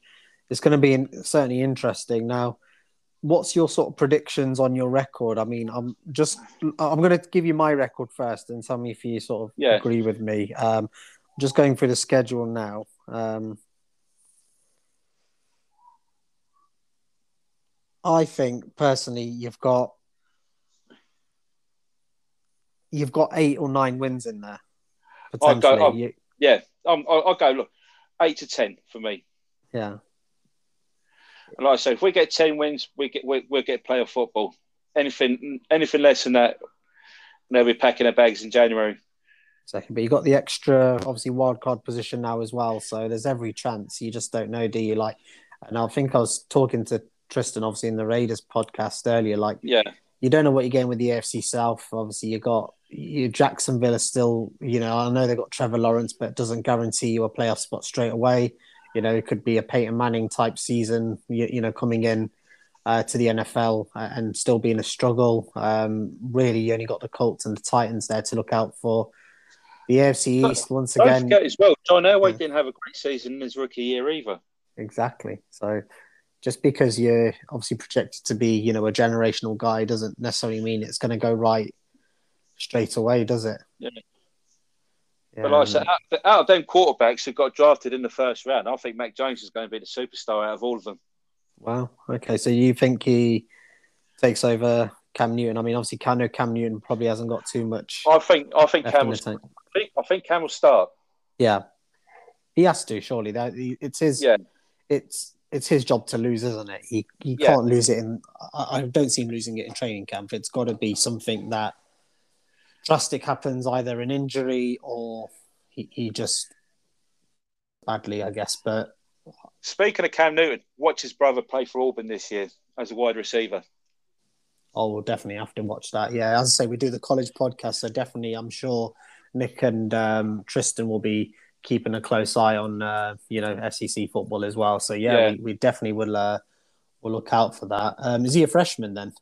[SPEAKER 2] it's going to be in, certainly interesting. Now, what's your sort of predictions on your record? I mean, I'm just I'm going to give you my record first, and tell me if you sort of
[SPEAKER 3] Yeah.
[SPEAKER 2] agree with me. Um, just going through the schedule now. Um, I think personally, you've got you've got eight or nine wins in there
[SPEAKER 3] I'll go- I'll- oh,
[SPEAKER 2] You-
[SPEAKER 3] Yeah, I'll, I'll go look eight to ten for me.
[SPEAKER 2] yeah.
[SPEAKER 3] And like I say, if we get ten wins, we get we, we'll get playoff football. Anything anything less than that, they'll be packing their bags in January.
[SPEAKER 2] Second, but you got the extra, obviously, wild card position now as well. So there's every chance. You just don't know, do you? Like, and I think I was talking to Tristan, obviously, in the Raiders podcast earlier. Like,
[SPEAKER 3] Yeah,
[SPEAKER 2] you don't know what you're getting with the AFC South. Obviously, you got Jacksonville is still, you know, I know they've got Trevor Lawrence, but it doesn't guarantee you a playoff spot straight away. You know, it could be a Peyton Manning type season, you, you know, coming in uh, to the NFL and still being a struggle. Um, really, you only got the Colts and the Titans there to look out for. The AFC East, once again.
[SPEAKER 3] don't forget as well. John Elway
[SPEAKER 2] Yeah.
[SPEAKER 3] didn't have a great season in his rookie year either.
[SPEAKER 2] Exactly. So just because you're obviously projected to be, you know, a generational guy doesn't necessarily mean it's going to go right straight away, does it?
[SPEAKER 3] Yeah.
[SPEAKER 2] Yeah,
[SPEAKER 3] But like I said, out, out of them quarterbacks who got drafted in the first round, I think Mac Jones is going to be the superstar out of all of them.
[SPEAKER 2] wow. Okay. So you think he takes over Cam Newton? I mean, obviously, Cam, Cam Newton probably hasn't got too much
[SPEAKER 3] I think I think Cam will. I think, I think Cam will start.
[SPEAKER 2] Yeah. He has to, surely. That It's his.
[SPEAKER 3] Yeah.
[SPEAKER 2] It's. It's his job to lose, isn't it? He he
[SPEAKER 3] Yeah.
[SPEAKER 2] can't lose it in. I, I don't see him losing it in training camp. It's got to be something that drastic happens, either an injury or he, he just badly, I guess. But
[SPEAKER 3] Speaking of Cam Newton, watch his brother play for Auburn this year as a wide receiver.
[SPEAKER 2] oh, we'll definitely have to watch that. Yeah, as I say, we do the college podcast, so definitely, I'm sure Nick and um, Tristan will be keeping a close eye on uh, you know SEC football as well. So yeah,
[SPEAKER 3] Yeah.
[SPEAKER 2] We, we definitely will uh, will look out for that. Um, is he a freshman then?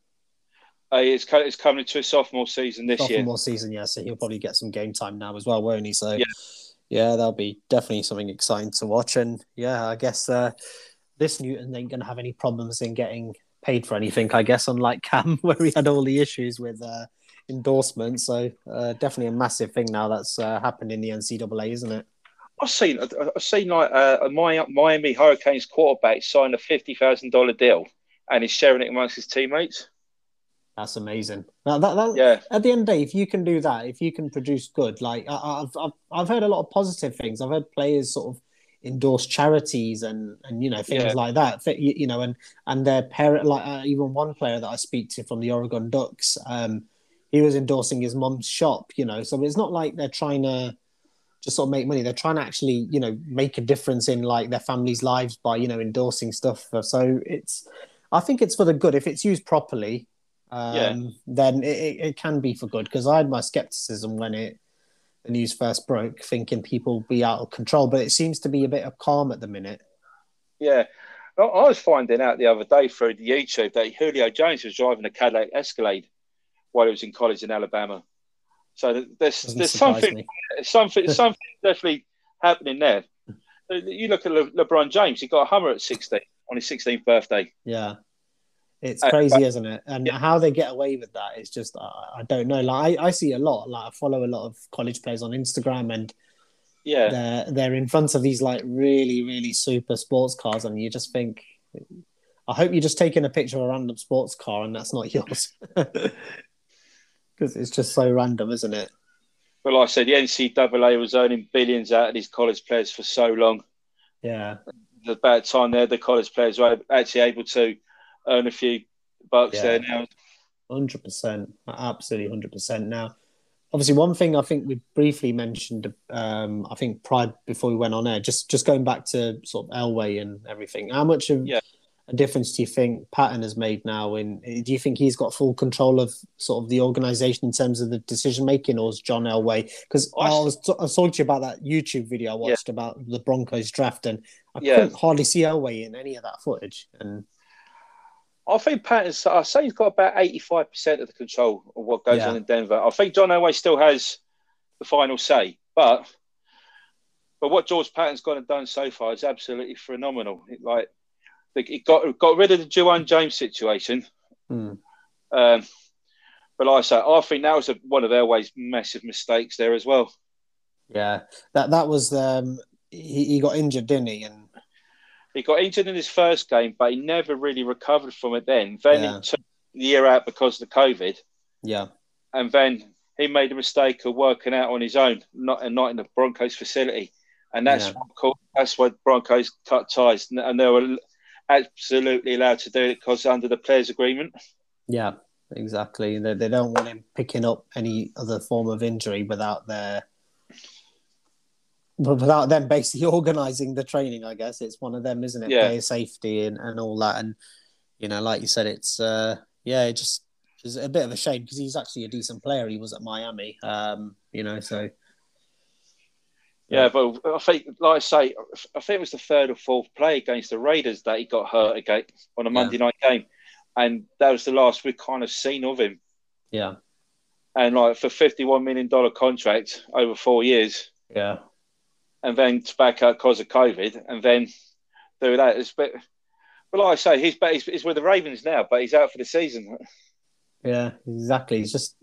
[SPEAKER 3] Uh, it's, co- it's coming into his sophomore season this year.
[SPEAKER 2] Sophomore season, yeah. So he'll probably get some game time now as well, won't he? So
[SPEAKER 3] Yeah.
[SPEAKER 2] yeah, that'll be definitely something exciting to watch. And yeah, I guess uh, this Newton ain't going to have any problems in getting paid for anything. I guess unlike Cam, where he had all the issues with uh, endorsement. So uh, definitely a massive thing now that's uh, happened in the NCAA, isn't it?
[SPEAKER 3] I've seen I've seen like uh, a Miami Hurricanes quarterback sign a fifty thousand dollar deal, and he's sharing it amongst his teammates.
[SPEAKER 2] That's amazing. Now, that, that,
[SPEAKER 3] Yeah,
[SPEAKER 2] at the end of the day, if you can do that, if you can produce good, like I, I've, I've I've heard a lot of positive things. I've heard players sort of endorse charities and and you know things
[SPEAKER 3] Yeah.
[SPEAKER 2] like that. You, you know, and and their parent, like uh, even one player that I speak to from the Oregon Ducks, um, he was endorsing his mom's shop. You know, so it's not like they're trying to just sort of make money. They're trying to actually, you know, make a difference in like their families' lives by, you know, endorsing stuff. So it's, I think it's for the good. If it's used properly, um,
[SPEAKER 3] Yeah.
[SPEAKER 2] then it, it, can be for good. Because I had my skepticism when it the news first broke, thinking people be out of control. But it seems to be a bit of calm at the minute.
[SPEAKER 3] yeah. I was finding out the other day through the YouTube that Julio Jones was driving a Cadillac Escalade while he was in college in Alabama. So there's
[SPEAKER 2] Doesn't
[SPEAKER 3] there's something
[SPEAKER 2] me.
[SPEAKER 3] something something definitely happening there. You look at Le- LeBron James; he got a Hummer at 16 on his 16th birthday.
[SPEAKER 2] Yeah. It's crazy, isn't it? And
[SPEAKER 3] yeah.
[SPEAKER 2] how they get away with that is just, I I don't know. Like, I, I see a lot. Like, I follow a lot of college players on Instagram, and
[SPEAKER 3] Yeah,
[SPEAKER 2] they're they're in front of these like really really super sports cars and you just think i hope you're just taking a picture of a random sports car and that's not yours because it's just so random isn't it
[SPEAKER 3] but like I said, the NCAA was earning billions out of these college players for so long.
[SPEAKER 2] yeah
[SPEAKER 3] About time there, the college players were actually able to earn a few bucks
[SPEAKER 2] Yeah.
[SPEAKER 3] there now.
[SPEAKER 2] 100% absolutely 100% now obviously one thing i think we briefly mentioned um i think prior before we went on air just just going back to sort of elway and everything how much of
[SPEAKER 3] Yeah.
[SPEAKER 2] a difference do you think paton has made now in do you think he's got full control of sort of the organization in terms of the decision making or is john elway because
[SPEAKER 3] I
[SPEAKER 2] I, was t- I was talking to you about that youtube video i watched about the broncos draft and i
[SPEAKER 3] Yeah.
[SPEAKER 2] couldn't hardly see elway in any of that footage and
[SPEAKER 3] I think Paton's, I say he's got about 85% of the control of what goes
[SPEAKER 2] Yeah.
[SPEAKER 3] on in Denver. I think John Elway still has the final say, but but what George Paton's gone and done so far is absolutely phenomenal. It, like he got got rid of the Ja'Wuan James situation,
[SPEAKER 2] hmm.
[SPEAKER 3] um, but like I say, I think that was a, one of Elway's massive mistakes there as well.
[SPEAKER 2] Yeah, that that was um he, he got injured, didn't he? And
[SPEAKER 3] He got injured in his first game, but he never really recovered from it. Then, then
[SPEAKER 2] Yeah.
[SPEAKER 3] he took the year out because of the COVID.
[SPEAKER 2] yeah,
[SPEAKER 3] and then he made a mistake of working out on his own, not and not in the Broncos facility, and that's
[SPEAKER 2] Yeah.
[SPEAKER 3] what that's why Broncos cut ties, and, they were absolutely allowed to do it because under the players' agreement.
[SPEAKER 2] Yeah, exactly. They, they don't want him picking up any other form of injury without their but without them basically organising the training, I guess it's one of them, isn't it?
[SPEAKER 3] Yeah.
[SPEAKER 2] Player safety and, and all that, and you know, like you said, it's uh, yeah, it just is a bit of a shame because he's actually a decent player. He was at Miami, um, you know, so
[SPEAKER 3] Yeah, but I think, like I say, I think it was the third or fourth play against the Raiders that he got hurt again on a Monday night game, and that was the last we've kind of seen of him.
[SPEAKER 2] yeah,
[SPEAKER 3] And like for fifty-one million dollar contract over four years,
[SPEAKER 2] yeah,
[SPEAKER 3] and then to back out because of COVID, and then do that. It's bit, but like I say, he's he's, he's with the Ravens now, but he's out for the season.
[SPEAKER 2] yeah, exactly. It's just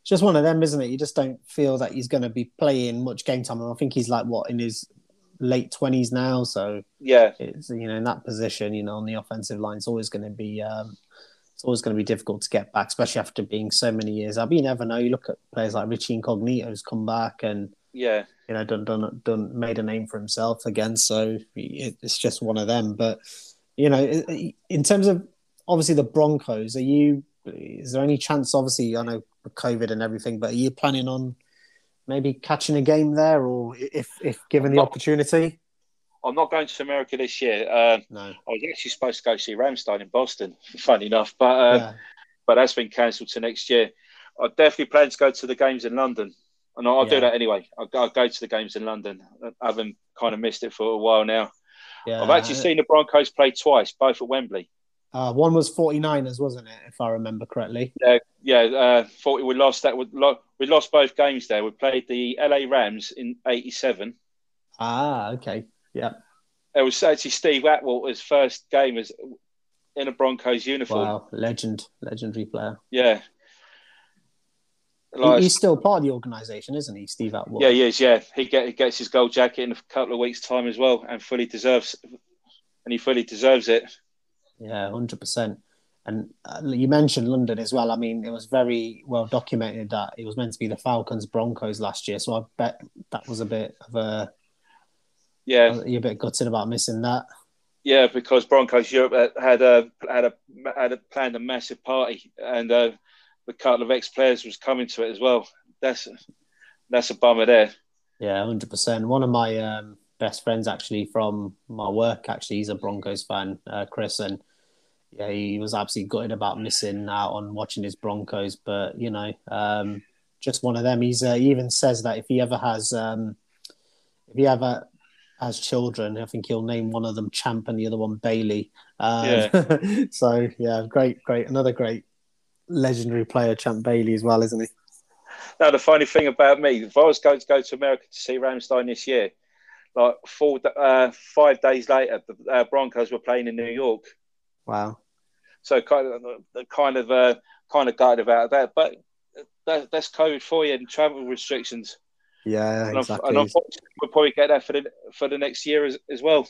[SPEAKER 2] it's just one of them, isn't it? You just don't feel that he's going to be playing much game time, and I think he's like what in his late twenties now, so
[SPEAKER 3] Yeah,
[SPEAKER 2] it's you know in that position, you know, on the offensive line, it's always going to be um, it's always going to be difficult to get back, especially after being so many years. I mean, you never know. You look at players like Richie Incognito's come back and
[SPEAKER 3] yeah,
[SPEAKER 2] you know done done done made a name for himself again. So it, it's just one of them. But you know, in terms of obviously the Broncos, are you? Is there any chance? Obviously, I know COVID and everything, but are you planning on maybe catching a game there, or if if given the opportunity?
[SPEAKER 3] I'm not going to America this year. Uh,
[SPEAKER 2] No.
[SPEAKER 3] I was actually supposed to go see Rammstein in Boston, funny enough, but uh,
[SPEAKER 2] yeah.
[SPEAKER 3] but that's been cancelled to next year. I definitely plan to go to the games in London, and I'll,
[SPEAKER 2] Yeah.
[SPEAKER 3] do that anyway. I'll, go- I'll go to the games in London. I haven't kind of missed it for a while now.
[SPEAKER 2] Yeah.
[SPEAKER 3] I've actually seen the Broncos play twice, both at Wembley.
[SPEAKER 2] Uh, one was 49ers, wasn't it? If I remember correctly.
[SPEAKER 3] Yeah, yeah. Uh, thought we lost that. We lost both games there. We played the LA Rams in '87.
[SPEAKER 2] Ah, okay. Yeah.
[SPEAKER 3] It was actually Steve Atwater's first game as in a Broncos uniform.
[SPEAKER 2] Wow. Legend. Legendary player.
[SPEAKER 3] Yeah. Like,
[SPEAKER 2] he's still part of the organisation, isn't he, Steve Atwood?
[SPEAKER 3] yeah, he is. Yeah, he, get, he gets his gold jacket in a couple of weeks' time as well, and fully deserves, and he fully deserves it.
[SPEAKER 2] Yeah, hundred percent. And uh, you mentioned London as well. I mean, it was very well documented that it was meant to be the Falcons Broncos last year. So I bet that was a bit of a
[SPEAKER 3] Yeah,
[SPEAKER 2] you're a bit gutted about missing that.
[SPEAKER 3] yeah, because Broncos Europe had a had a had a planned a massive party, and uh, a couple of ex players was coming to it as well. That's that's a bummer there.
[SPEAKER 2] Yeah, hundred percent. One of my um, best friends, actually from my work, actually, he's a Broncos fan, uh, Chris, and yeah, he was absolutely gutted about missing out on watching his Broncos. But you know, um, just one of them. He's uh, he even says that if he ever has, um, if he ever has children, I think he'll name one of them Champ and the other one Bailey. Um, so yeah, great, great, another great legendary player, Champ Bailey as well, isn't he?
[SPEAKER 3] Now the funny thing about me, if I was going to go to America to see Rammstein this year, like four uh, five days later, the uh, Broncos were playing in New York.
[SPEAKER 2] Wow.
[SPEAKER 3] So kind of kind of uh, kind of gutted about that, but that, that's COVID for you and travel restrictions.
[SPEAKER 2] Yeah,
[SPEAKER 3] And,
[SPEAKER 2] exactly.
[SPEAKER 3] and unfortunately, we'll probably get that for the for the next year as, as well.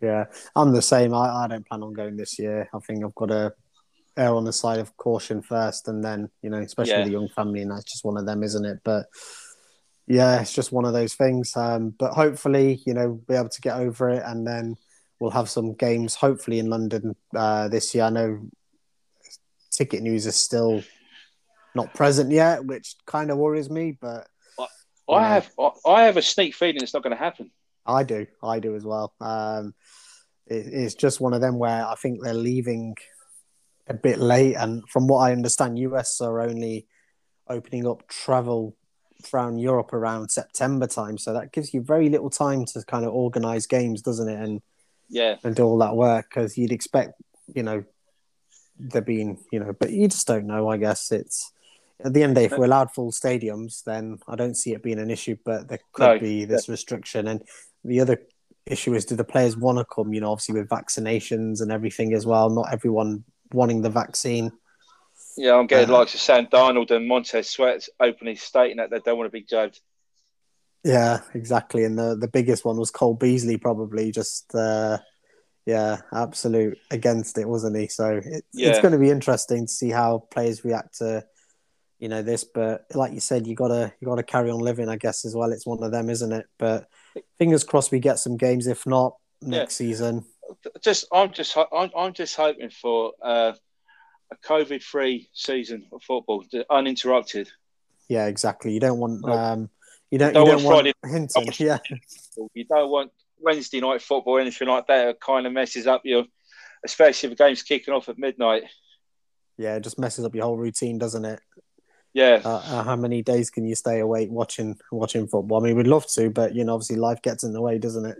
[SPEAKER 2] Yeah, I'm the same. I, I don't plan on going this year. I think I've got to err on the side of caution first, and then you know, especially
[SPEAKER 3] Yeah.
[SPEAKER 2] a young family, and that's just one of them, isn't it? But yeah, it's just one of those things. Um, but hopefully, you know, we'll be able to get over it, and then we'll have some games. Hopefully in London uh, this year. I know ticket news is still not present yet, which kind of worries me, but
[SPEAKER 3] I
[SPEAKER 2] Yeah.
[SPEAKER 3] have I, I have a sneak feeling it's not going to happen.
[SPEAKER 2] I do. I do as well. Um, it, it's just one of them where I think they're leaving a bit late. And from what I understand, US are only opening up travel around Europe around September time. So that gives you very little time to kind of organize games, doesn't it? And,
[SPEAKER 3] Yeah,
[SPEAKER 2] and do all that work because you'd expect, you know, there being, you know, but you just don't know, I guess. It's at the end of the day, if we're allowed full stadiums, then I don't see it being an issue, but there could
[SPEAKER 3] No.
[SPEAKER 2] be this restriction. And the other issue is do the players want to come, you know, obviously with vaccinations and everything as well, not everyone wanting the vaccine.
[SPEAKER 3] yeah. I'm getting
[SPEAKER 2] Uh,
[SPEAKER 3] of Sam Darnold and Montez Sweat openly stating that they don't want to be jabbed.
[SPEAKER 2] Yeah, exactly. And the, the biggest one was Cole Beasley, probably just, uh, yeah, absolute against it, wasn't he? So it, it's going to be interesting to see how players react to, you know, this. But like you said, you gotta you gotta carry on living, I guess, as well. It's one of them, isn't it? But fingers crossed we get some games. If not, next season.
[SPEAKER 3] Just I'm just I'm, I'm just hoping for uh, a COVID-free season of football, uninterrupted.
[SPEAKER 2] Yeah, exactly. You don't want um, you don't,
[SPEAKER 3] don't
[SPEAKER 2] you don't
[SPEAKER 3] want
[SPEAKER 2] want, Hinton. Yeah,
[SPEAKER 3] You don't want Wednesday night football, or anything like that. It kind of messes up your, especially if the game's kicking off at midnight.
[SPEAKER 2] yeah, it just messes up your whole routine, doesn't it?
[SPEAKER 3] Yeah,
[SPEAKER 2] Uh, uh, how many days can you stay awake watching watching football? I mean, we'd love to, but you know, obviously life gets in the way, doesn't it?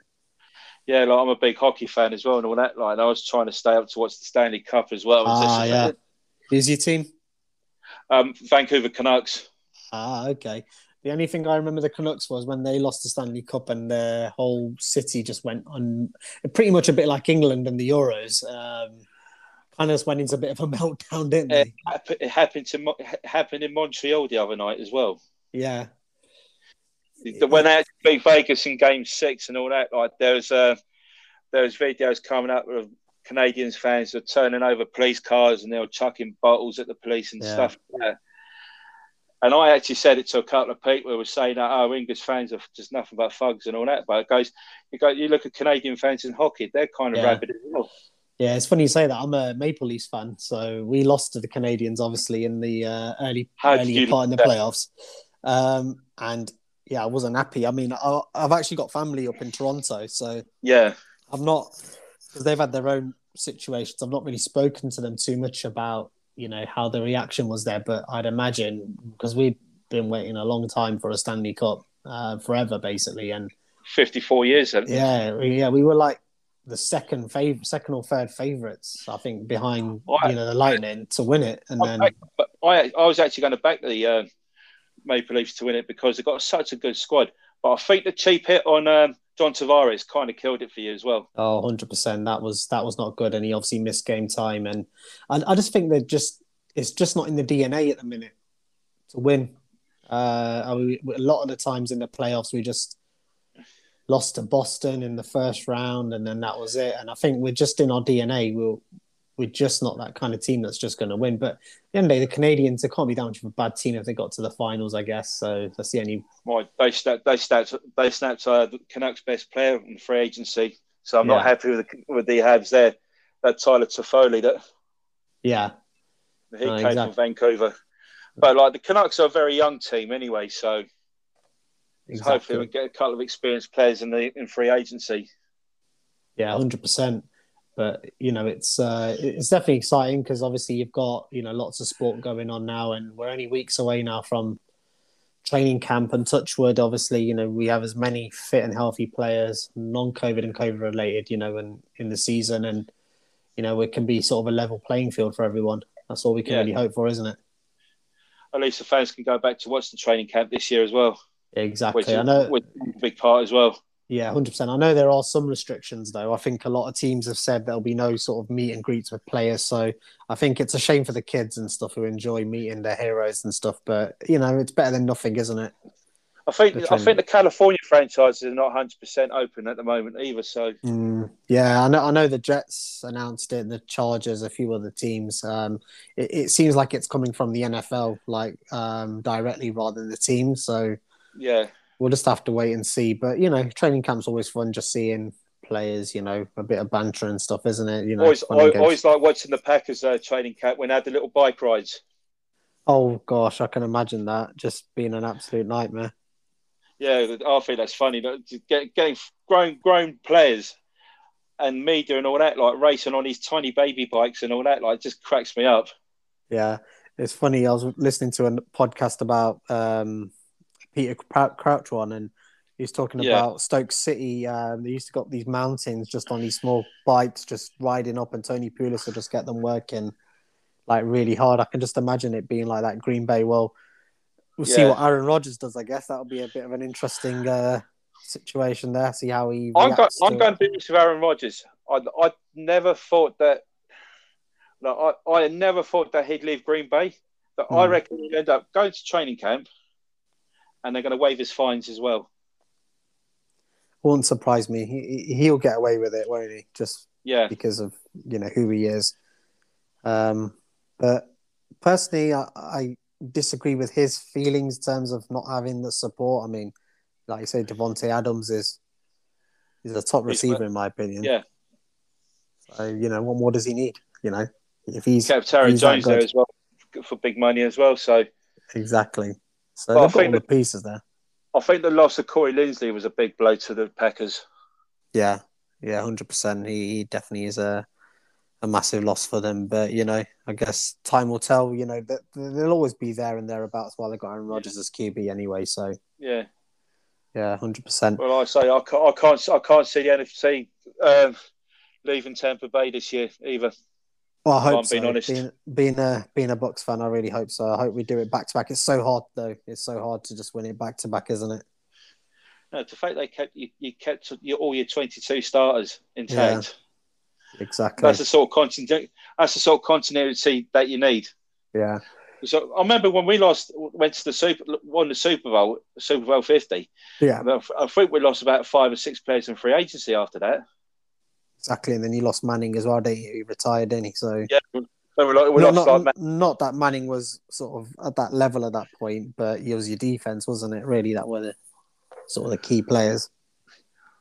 [SPEAKER 3] Yeah. Like I'm a big hockey fan as well, and all that. Like I was trying to stay up to watch the Stanley Cup as well.
[SPEAKER 2] Ah, yeah. Who's your team?
[SPEAKER 3] Um, Vancouver Canucks.
[SPEAKER 2] Ah, okay. The only thing I remember the Canucks was when they lost the Stanley Cup and their whole city just went on, pretty much a bit like England and the Euros. Um, kind of just went into a bit of a meltdown, didn't
[SPEAKER 3] It,
[SPEAKER 2] they?
[SPEAKER 3] it happened to Mo- happened in Montreal the other night as well.
[SPEAKER 2] Yeah,
[SPEAKER 3] The- when they had to beat Vegas in Game Six and all that, like there was uh, there was videos coming up of Canadiens fans were turning over police cars and they were chucking bottles at the police and
[SPEAKER 2] Yeah.
[SPEAKER 3] stuff like. And I actually said it to a couple of people who were saying that oh English fans are just nothing but thugs and all that. But it goes you go you look at Canadian fans in hockey, they're kind of
[SPEAKER 2] Yeah.
[SPEAKER 3] rabid as well.
[SPEAKER 2] yeah. It's funny you say that. I'm a Maple Leafs fan, so we lost to the Canadiens obviously in the uh, early
[SPEAKER 3] How you
[SPEAKER 2] part in the
[SPEAKER 3] that?
[SPEAKER 2] playoffs. Um, and yeah, I wasn't happy. I mean, I, I've actually got family up in Toronto, so
[SPEAKER 3] Yeah.
[SPEAKER 2] I'm not because they've had their own situations. I've not really spoken to them too much about you know how the reaction was there, but I'd imagine because we've been waiting a long time for a Stanley Cup, uh, forever basically, and
[SPEAKER 3] Fifty four years haven't
[SPEAKER 2] yeah, yeah, we were like the second fav- second or third favorites, I think, behind
[SPEAKER 3] I-
[SPEAKER 2] you know the Lightning to win it, and then
[SPEAKER 3] I, but I, I was actually going to back the uh, Maple Leafs to win it because they've got such a good squad. But I think the cheap hit on um, John Tavares kind of killed it for you as well.
[SPEAKER 2] Oh, 100%. That was that was not good, and he obviously missed game time. And I, I just think that just it's just not in the DNA at the minute to win. Uh, a lot of the times in the playoffs, we just lost to Boston in the first round, and then that was it. And I think we're just in our DNA. We're we're just not that kind of team that's just going to win. But at the end of the day, the Canadiens, they can't be that much of a bad team if they got to the finals, I guess. So that's the only.
[SPEAKER 3] My, they snapped, they snapped, they snapped uh, the Canucks' best player in free agency. So I'm
[SPEAKER 2] Yeah.
[SPEAKER 3] not happy with the, with the Habs there. That Tyler Toffoli, that
[SPEAKER 2] Yeah,
[SPEAKER 3] he
[SPEAKER 2] Oh,
[SPEAKER 3] came
[SPEAKER 2] exactly.
[SPEAKER 3] from Vancouver. But like the Canucks are a very young team anyway, so
[SPEAKER 2] exactly.
[SPEAKER 3] hopefully we get a couple of experienced players in the in free agency.
[SPEAKER 2] Yeah, hundred percent. But you know, it's uh, it's definitely exciting because obviously you've got you know lots of sport going on now, and we're only weeks away now from training camp and touchwood. Obviously, you know we have as many fit and healthy players, non-COVID and COVID related, you know, and in the season, and you know it can be sort of a level playing field for everyone. That's all we can
[SPEAKER 3] Yeah.
[SPEAKER 2] really hope for, isn't it?
[SPEAKER 3] At least the fans can go back to watch the training camp this year as well,
[SPEAKER 2] Exactly.
[SPEAKER 3] which
[SPEAKER 2] I know.
[SPEAKER 3] which is a big part as well.
[SPEAKER 2] Yeah, hundred percent. I know there are some restrictions though. I think a lot of teams have said there'll be no sort of meet and greets with players. So I think it's a shame for the kids and stuff who enjoy meeting their heroes and stuff. But you know, it's better than nothing, isn't it?
[SPEAKER 3] I think
[SPEAKER 2] The
[SPEAKER 3] I think the California franchises are not 100 percent open at the moment either. So
[SPEAKER 2] Mm, yeah, I know. I know the Jets announced it. And the Chargers, a few other teams. Um, it, it seems like it's coming from the NFL, like um, directly rather than the team. So
[SPEAKER 3] yeah,
[SPEAKER 2] we'll just have to wait and see. But you know, training camp's always fun, just seeing players. You know, a bit of banter and stuff, isn't it? You know,
[SPEAKER 3] always always, always like watching the Packers uh, training camp when they had the little bike rides.
[SPEAKER 2] Oh gosh, I can imagine that just being an absolute nightmare.
[SPEAKER 3] Yeah, I think that's funny. Getting grown grown players and me doing all that, like racing on these tiny baby bikes and all that, like just cracks me up.
[SPEAKER 2] Yeah, it's funny. I was listening to a podcast about um, Peter Crouch one, and he's talking
[SPEAKER 3] Yeah.
[SPEAKER 2] about Stoke City. Um, they used to got these mountains just on these small bikes, just riding up, and Tony Pulis would just get them working like really hard. I can just imagine it being like that. Green Bay. Well, we'll see what Aaron Rodgers does. I guess that'll be a bit of an interesting uh, situation there. See how he.
[SPEAKER 3] I'm, go- I'm going to do this with Aaron Rodgers. I, I never thought that. No, I, I never thought that he'd leave Green Bay. But I
[SPEAKER 2] Hmm.
[SPEAKER 3] reckon he'd end up going to training camp, and they're going to waive his fines as well.
[SPEAKER 2] Won't surprise me. He, he'll get away with it, won't he? Just
[SPEAKER 3] Yeah,
[SPEAKER 2] because of you know who he is. Um, but personally, I, I disagree with his feelings in terms of not having the support. I mean, like you say, Davante Adams is is a top
[SPEAKER 3] He's-
[SPEAKER 2] receiver in my opinion.
[SPEAKER 3] yeah.
[SPEAKER 2] So you know, what more does he need? You know, if he's
[SPEAKER 3] kept Terry Jones there as well for big money as well. So
[SPEAKER 2] exactly. So
[SPEAKER 3] Well, I
[SPEAKER 2] they've got all
[SPEAKER 3] think
[SPEAKER 2] the
[SPEAKER 3] that-
[SPEAKER 2] pieces there.
[SPEAKER 3] I think the loss of Corey Linsley was a big blow to the Packers.
[SPEAKER 2] Yeah, yeah, hundred percent. He, he definitely is a a massive loss for them. But you know, I guess time will tell. You know, that they'll always be there and thereabouts while they've got Aaron Rodgers as QB anyway. So
[SPEAKER 3] Yeah.
[SPEAKER 2] yeah, hundred percent.
[SPEAKER 3] Well, I say I can't, I can't, I can't see the NFC um, leaving Tampa Bay this year either.
[SPEAKER 2] Well, I hope
[SPEAKER 3] I'm being
[SPEAKER 2] so.
[SPEAKER 3] honest.
[SPEAKER 2] Being, being a being a Bucs fan, I really hope so. I hope we do it back to back. It's so hard though. It's so hard to just win it back to back, isn't it?
[SPEAKER 3] No, the fact they kept you, you kept your, all your 22 starters intact.
[SPEAKER 2] Exactly.
[SPEAKER 3] That's the sort of continuity. That's the sort of continuity that you need.
[SPEAKER 2] yeah.
[SPEAKER 3] So I remember when we lost, went to the Super, won the Super Bowl, Super Bowl 50.
[SPEAKER 2] Yeah.
[SPEAKER 3] I think we lost about five or six players in free agency after that.
[SPEAKER 2] Exactly. And then you lost Manning as well, didn't you? He retired, didn't he? So
[SPEAKER 3] Yeah, we
[SPEAKER 2] not,
[SPEAKER 3] lost
[SPEAKER 2] not,
[SPEAKER 3] like
[SPEAKER 2] not that Manning was sort of at that level at that point, but it was your defense, wasn't it? Really, that were the sort of the key players.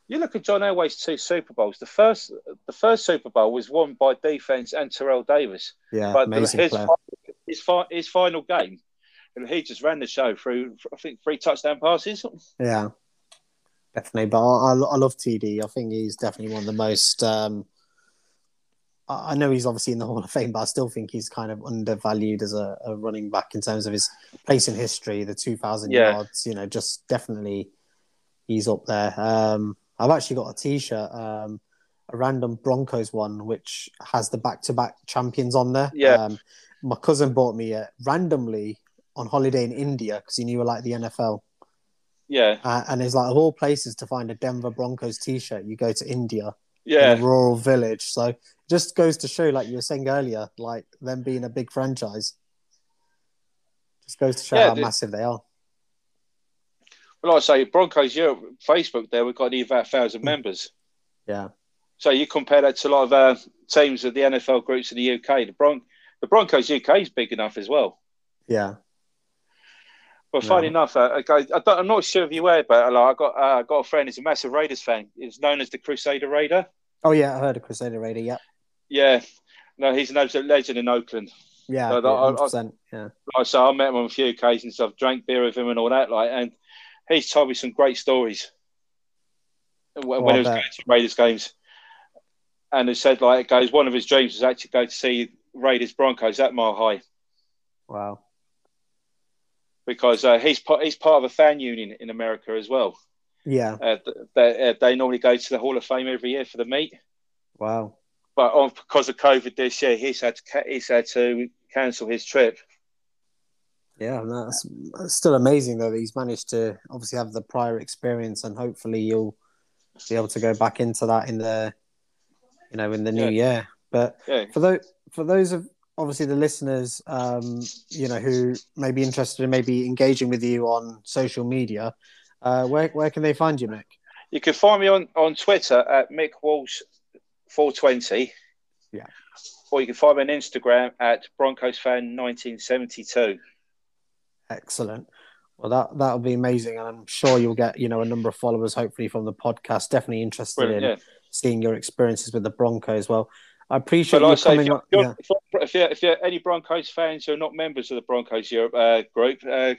[SPEAKER 3] You look at John Elway's two Super Bowls. The first, the first Super Bowl was won by defense and Terrell Davis.
[SPEAKER 2] Yeah,
[SPEAKER 3] But
[SPEAKER 2] amazing
[SPEAKER 3] his,
[SPEAKER 2] player.
[SPEAKER 3] his, his final game, and he just ran the show through, I think, three touchdown passes.
[SPEAKER 2] Yeah, definitely. But I, I, I love TD. I think he's definitely one of the most. Um, I know he's obviously in the Hall of Fame, but I still think he's kind of undervalued as a, a running back in terms of his place in history. The two thousand
[SPEAKER 3] Yeah.
[SPEAKER 2] yards, you know, just definitely he's up there. Um, I've actually got a T-shirt, um, a random Broncos one, which has the back-to-back champions on there.
[SPEAKER 3] Yeah.
[SPEAKER 2] Um, my cousin bought me it randomly on holiday in India because he knew I like the NFL.
[SPEAKER 3] Yeah,
[SPEAKER 2] Uh, and it's like of all places to find a Denver Broncos T-shirt, you go to India, in
[SPEAKER 3] yeah,
[SPEAKER 2] a rural village. So just goes to show, like you were saying earlier, like them being a big franchise. Just goes to show
[SPEAKER 3] Yeah,
[SPEAKER 2] how
[SPEAKER 3] the-
[SPEAKER 2] massive they are.
[SPEAKER 3] Well, like I say, Broncos Europe Facebook there, we've got nearly about a
[SPEAKER 2] Hmm.
[SPEAKER 3] thousand members.
[SPEAKER 2] Yeah,
[SPEAKER 3] So you compare that to a lot of uh, teams of the NFL groups in the UK. The Bron- the Broncos UK is big enough as well.
[SPEAKER 2] yeah,
[SPEAKER 3] But funny
[SPEAKER 2] Yeah.
[SPEAKER 3] enough, uh, I, I don't, I'm not sure if you were, but like, I got uh, I got a friend who's a massive Raiders fan. He's known as the Crusader Raider.
[SPEAKER 2] Oh yeah, I heard of Crusader Raider. Yeah,
[SPEAKER 3] Yeah, no, he's an absolute legend in Oakland.
[SPEAKER 2] yeah,
[SPEAKER 3] no, I- I-.
[SPEAKER 2] Yeah,
[SPEAKER 3] Like I I met him on a few occasions. I've drank beer with him and all that. Like, and he's told me some great stories when,
[SPEAKER 2] Oh,
[SPEAKER 3] when
[SPEAKER 2] I
[SPEAKER 3] he was going to Raiders games. And he said, like, it goes, one of his dreams was actually go to see Raiders Broncos at Mile High
[SPEAKER 2] wow.
[SPEAKER 3] Because uh, he's part he's part of a fan union in America as well.
[SPEAKER 2] Yeah,
[SPEAKER 3] Uh, they, uh, they normally go to the Hall of Fame every year for the meet,
[SPEAKER 2] wow.
[SPEAKER 3] but on, because of COVID this year, he's had to he's had to cancel his trip.
[SPEAKER 2] Yeah, and that's, that's still amazing though that he's managed to obviously have the prior experience, and hopefully you'll be able to go back into that in the, you know, in the new year. But
[SPEAKER 3] Yeah,
[SPEAKER 2] for those for those of obviously the listeners, um, you know, who may be interested in maybe engaging with you on social media, uh, where where can they find you, Mick?
[SPEAKER 3] You can find me on, on Twitter at Mick Walsh 420.
[SPEAKER 2] Yeah.
[SPEAKER 3] Or you can find me on Instagram at Broncos Fan 1972.
[SPEAKER 2] Excellent. Well, that that'll be amazing, and I'm sure you'll get you know a number of followers hopefully from the podcast. Definitely interested
[SPEAKER 3] Brilliant,
[SPEAKER 2] in
[SPEAKER 3] yeah.
[SPEAKER 2] seeing your experiences with the Broncos. As well, I appreciate
[SPEAKER 3] like
[SPEAKER 2] you
[SPEAKER 3] say, if
[SPEAKER 2] coming.
[SPEAKER 3] you're,
[SPEAKER 2] on.
[SPEAKER 3] if, you're,
[SPEAKER 2] Yeah,
[SPEAKER 3] if, you're, if, you're, any Broncos fans who are not members of the Broncos Europe uh, group, uh,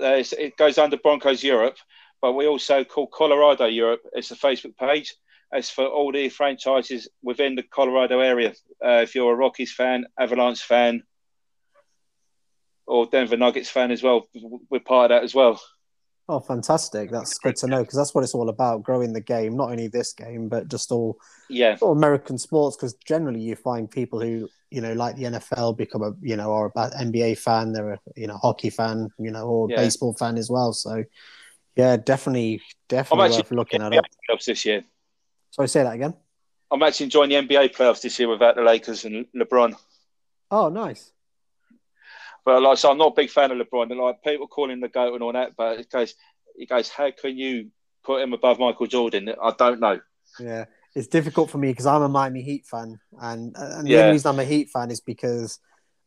[SPEAKER 3] uh, it goes under Broncos Europe, but we also call Colorado Europe. It's a Facebook page. It's for all the franchises within the Colorado area. Uh, if you're a Rockies fan, Avalanche fan, or Denver Nuggets fan as well, we're part of that as well.
[SPEAKER 2] Oh, fantastic! That's good to know because that's what it's all about: growing the game, not only this game, but just all
[SPEAKER 3] Yeah,
[SPEAKER 2] of American sports. Because generally, you find people who you know like the NFL become a you know or a ba- NBA fan, they're a you know hockey fan, you know, or
[SPEAKER 3] Yeah.
[SPEAKER 2] baseball fan as well. So, yeah, definitely, definitely
[SPEAKER 3] actually-
[SPEAKER 2] worth looking at up.
[SPEAKER 3] playoffs this year.
[SPEAKER 2] Sorry, say that again.
[SPEAKER 3] I'm actually enjoying the NBA playoffs this year without the Lakers and LeBron.
[SPEAKER 2] Oh, nice.
[SPEAKER 3] But like, so I'm not a big fan of LeBron. And like people call him the goat and all that, but it goes, it goes, how can you put him above Michael Jordan? I don't know.
[SPEAKER 2] Yeah, it's difficult for me because I'm a Miami Heat fan, and and the
[SPEAKER 3] Yeah.
[SPEAKER 2] only reason I'm a Heat fan is because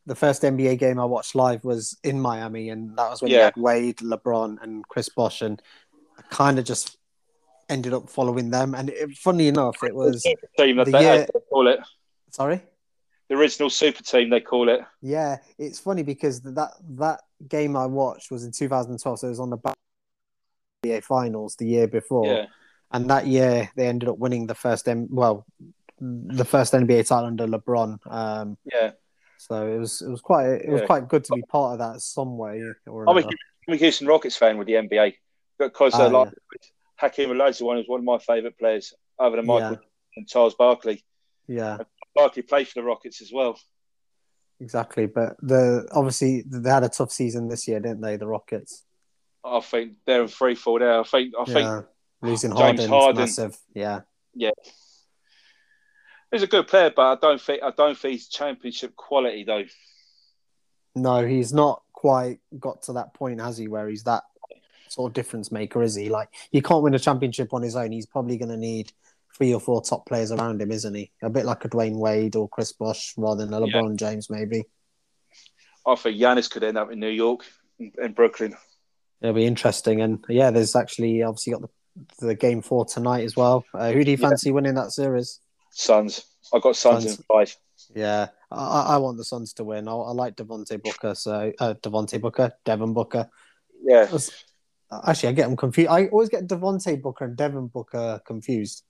[SPEAKER 2] the first NBA game I watched live was in Miami, and that was when you had Wade, LeBron, and Chris Bosh, and I kind of just ended up following them. And it, funny enough, it was the year-
[SPEAKER 3] call it.
[SPEAKER 2] sorry.
[SPEAKER 3] The original super team, they call it.
[SPEAKER 2] Yeah, it's funny because that that game I watched was in 2012, so it was on the back the NBA finals the year before,
[SPEAKER 3] Yeah.
[SPEAKER 2] and that year they ended up winning the first M well, the first NBA title under LeBron. Um,
[SPEAKER 3] Yeah.
[SPEAKER 2] so it was it was quite it was
[SPEAKER 3] Yeah.
[SPEAKER 2] quite good to be part of that some way or
[SPEAKER 3] I'm a. I'm a Houston Rockets fan with the NBA because
[SPEAKER 2] Ah,
[SPEAKER 3] uh, like Hakeem Olajuwon is one of my favourite players, other than Michael and Charles Barkley.
[SPEAKER 2] Yeah,
[SPEAKER 3] Barkley played for the Rockets as well.
[SPEAKER 2] exactly. But the obviously they had a tough season this year, didn't they? The Rockets.
[SPEAKER 3] I think they're in free fall there. I think I think
[SPEAKER 2] yeah, losing
[SPEAKER 3] James
[SPEAKER 2] Harden,
[SPEAKER 3] Harden.
[SPEAKER 2] massive. Yeah, yeah,
[SPEAKER 3] he's a good player, but I don't think I don't think he's championship quality though.
[SPEAKER 2] No, he's not quite got to that point, has he? Where he's that sort of difference maker, is he? Like he can't win a championship on his own. He's probably going to need three or four top players around him, isn't he? A bit like a Dwayne Wade or Chris Bosh, rather than a
[SPEAKER 3] Yeah.
[SPEAKER 2] LeBron James, maybe.
[SPEAKER 3] I think Giannis could end up in New York, in, Brooklyn.
[SPEAKER 2] It'll be interesting, and yeah, there's actually obviously got the, the game four tonight as well. Uh, who do you
[SPEAKER 3] Yeah.
[SPEAKER 2] fancy winning that series?
[SPEAKER 3] Suns. I got Suns,
[SPEAKER 2] Suns.
[SPEAKER 3] in five.
[SPEAKER 2] Yeah, I, I want the Suns to win. I, I like Devontae Booker, so uh, Devontae Booker, Devin Booker.
[SPEAKER 3] Yeah,
[SPEAKER 2] Actually, I get them confused. I always get Devontae Booker and Devin Booker confused.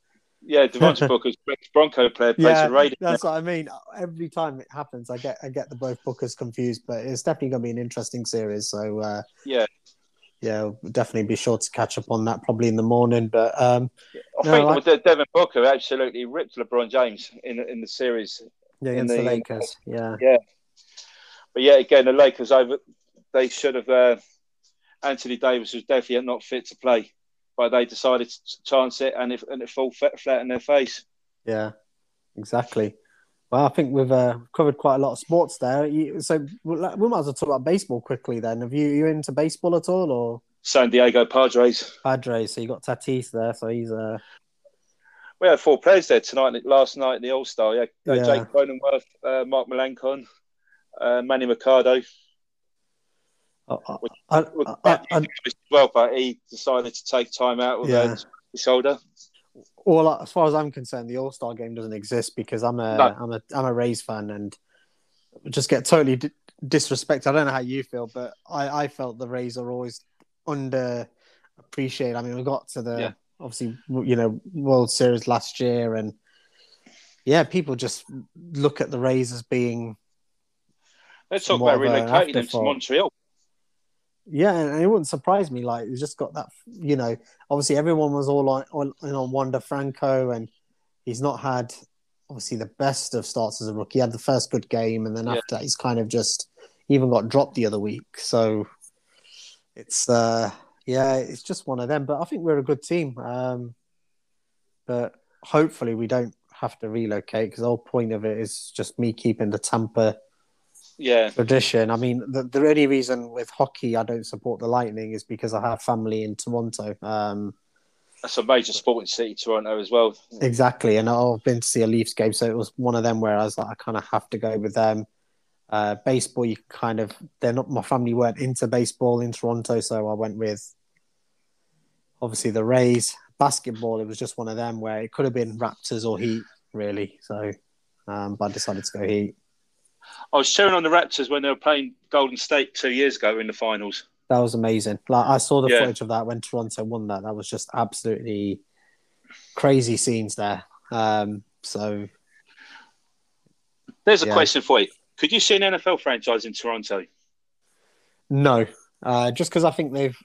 [SPEAKER 3] Yeah. Devontae Booker's Bronco player plays
[SPEAKER 2] Yeah,
[SPEAKER 3] for Raiders.
[SPEAKER 2] that's what I mean. Every time it happens, I get I get the both Bookers confused, but it's definitely going to be an interesting series. So uh,
[SPEAKER 3] Yeah.
[SPEAKER 2] yeah, we'll definitely be sure to catch up on that probably in the morning. But um,
[SPEAKER 3] I
[SPEAKER 2] No,
[SPEAKER 3] think with Devin Booker absolutely ripped LeBron James in in the series.
[SPEAKER 2] yeah,
[SPEAKER 3] In
[SPEAKER 2] the,
[SPEAKER 3] the-
[SPEAKER 2] Lakers, Yeah, yeah,
[SPEAKER 3] But yeah, again, the Lakers over. They should have. Uh, Anthony Davis was definitely not fit to play, but they decided to chance it, and it and it fell flat, in their face.
[SPEAKER 2] yeah, exactly. Well, I think we've uh, covered quite a lot of sports there. You, so we we might as well talk about baseball quickly. Then, have you you into baseball at all, or
[SPEAKER 3] San Diego Padres.
[SPEAKER 2] Padres? So you got Tatis there, so he's uh,
[SPEAKER 3] We had four players there tonight, last night in the All Star. Yeah, Uh,
[SPEAKER 2] Yeah.
[SPEAKER 3] Jake Cronenworth, uh, Mark Melancon, uh, Manny Machado.
[SPEAKER 2] I, I, I,
[SPEAKER 3] well, but he decided to take time out with
[SPEAKER 2] Yeah.
[SPEAKER 3] his shoulder.
[SPEAKER 2] well, as far as I'm concerned, the All Star game doesn't exist because I'm a
[SPEAKER 3] No.
[SPEAKER 2] am a I'm a Rays fan and just get totally di- disrespected. I don't know how you feel, but I I felt the Rays are always under appreciated. I mean, we got to the
[SPEAKER 3] Yeah.
[SPEAKER 2] obviously you know World Series last year, and yeah, people just look at the Rays as being
[SPEAKER 3] Let's talk about relocating him to. Montreal.
[SPEAKER 2] Yeah, and it wouldn't surprise me. Like, he's just got that, you know. Obviously, everyone was all on on, on Wander Franco, and he's not had obviously the best of starts as a rookie. He had the first good game, and then
[SPEAKER 3] Yeah.
[SPEAKER 2] after that, he's kind of just even got dropped the other week. So it's uh, yeah, it's just one of them. But I think we're a good team. Um, but hopefully, we don't have to relocate because the whole point of it is just me keeping the Tampa
[SPEAKER 3] Yeah,
[SPEAKER 2] tradition. I mean, the, the only reason with hockey I don't support the Lightning is because I have family in Toronto. Um,
[SPEAKER 3] that's a major sporting city, Toronto as well.
[SPEAKER 2] exactly, and I've been to see a Leafs game, so it was one of them where I was like, I kind of have to go with them. Uh, baseball, you kind of they're not my family weren't into baseball in Toronto, so I went with obviously the Rays. Basketball, it was just one of them where it could have been Raptors or Heat, really. So, um, but I decided to go Heat.
[SPEAKER 3] I was cheering on the Raptors when they were playing Golden State two years ago in the finals.
[SPEAKER 2] That was amazing. Like I saw the
[SPEAKER 3] Yeah.
[SPEAKER 2] footage of that when Toronto won that. That was just absolutely crazy scenes there. Um, so
[SPEAKER 3] There's a
[SPEAKER 2] Yeah.
[SPEAKER 3] question for you. Could you see an NFL franchise in Toronto?
[SPEAKER 2] no, uh, just because I think they've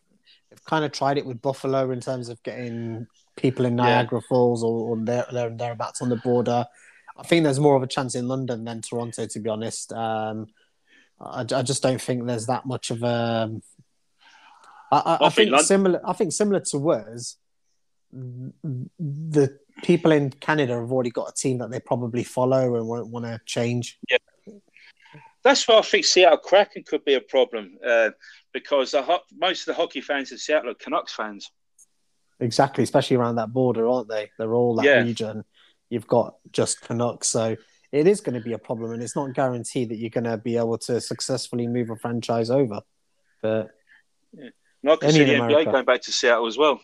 [SPEAKER 2] they've kind of tried it with Buffalo in terms of getting people in
[SPEAKER 3] Yeah.
[SPEAKER 2] Niagara Falls or, or there, there and thereabouts on the border. I think there's more of a chance in London than Toronto, to be honest. Um, I, I just don't think there's that much of a. I, I, I
[SPEAKER 3] I think
[SPEAKER 2] similar. I think similar to us, the people in Canada have already got a team that they probably follow and won't want to change.
[SPEAKER 3] Yeah, that's why I think Seattle Kraken could be a problem uh, because the ho- most of the hockey fans in Seattle are Canucks fans.
[SPEAKER 2] Exactly, especially around that border, aren't they? They're all that
[SPEAKER 3] Yeah.
[SPEAKER 2] region. You've got just Canucks, so it is going to be a problem, and it's not guaranteed that you're going to be able to successfully move a franchise over. But
[SPEAKER 3] And I can
[SPEAKER 2] Any
[SPEAKER 3] see
[SPEAKER 2] in
[SPEAKER 3] the
[SPEAKER 2] America.
[SPEAKER 3] NBA going back to Seattle as well.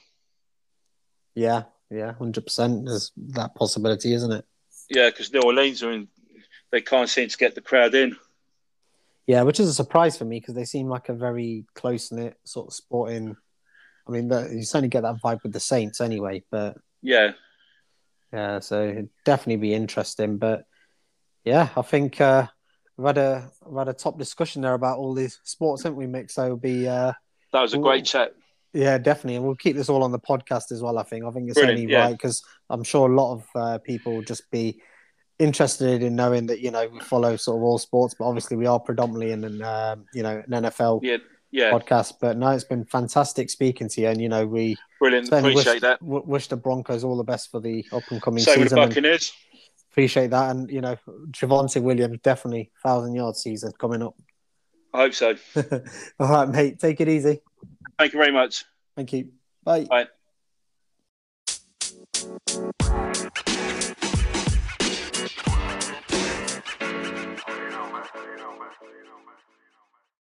[SPEAKER 2] Yeah, yeah, hundred percent. There's that possibility, isn't it?
[SPEAKER 3] Yeah, because New Orleans are in. They can't seem to get the crowd in.
[SPEAKER 2] Yeah, which is a surprise for me because they seem like a very close knit sort of sporting. I mean, you certainly get that vibe with the Saints anyway, but
[SPEAKER 3] Yeah,
[SPEAKER 2] yeah, so it'd definitely be interesting. But yeah, I think uh, we've had a we've had a top discussion there about all these sports, haven't we, Mick? So it'll be uh,
[SPEAKER 3] that was a great chat.
[SPEAKER 2] yeah, definitely, and we'll keep this all on the podcast as well. I think I think it's
[SPEAKER 3] Brilliant,
[SPEAKER 2] only
[SPEAKER 3] yeah.
[SPEAKER 2] right because I'm sure a lot of uh, people will just be interested in knowing that you know we follow sort of all sports, but obviously we are predominantly in an um, you know an NFL
[SPEAKER 3] Yeah, yeah,
[SPEAKER 2] podcast. But no, it's been fantastic speaking to you, and you know we
[SPEAKER 3] brilliant.
[SPEAKER 2] certainly wish,
[SPEAKER 3] Appreciate that.
[SPEAKER 2] w- wish the Broncos all the best for the up and coming
[SPEAKER 3] Same with the
[SPEAKER 2] season. and
[SPEAKER 3] Buccaneers.
[SPEAKER 2] appreciate that, and you know Javonte Williams definitely thousand yard season coming up.
[SPEAKER 3] I hope so.
[SPEAKER 2] all right, mate, take it easy.
[SPEAKER 3] Thank you very much.
[SPEAKER 2] Thank you. Bye.
[SPEAKER 3] Bye.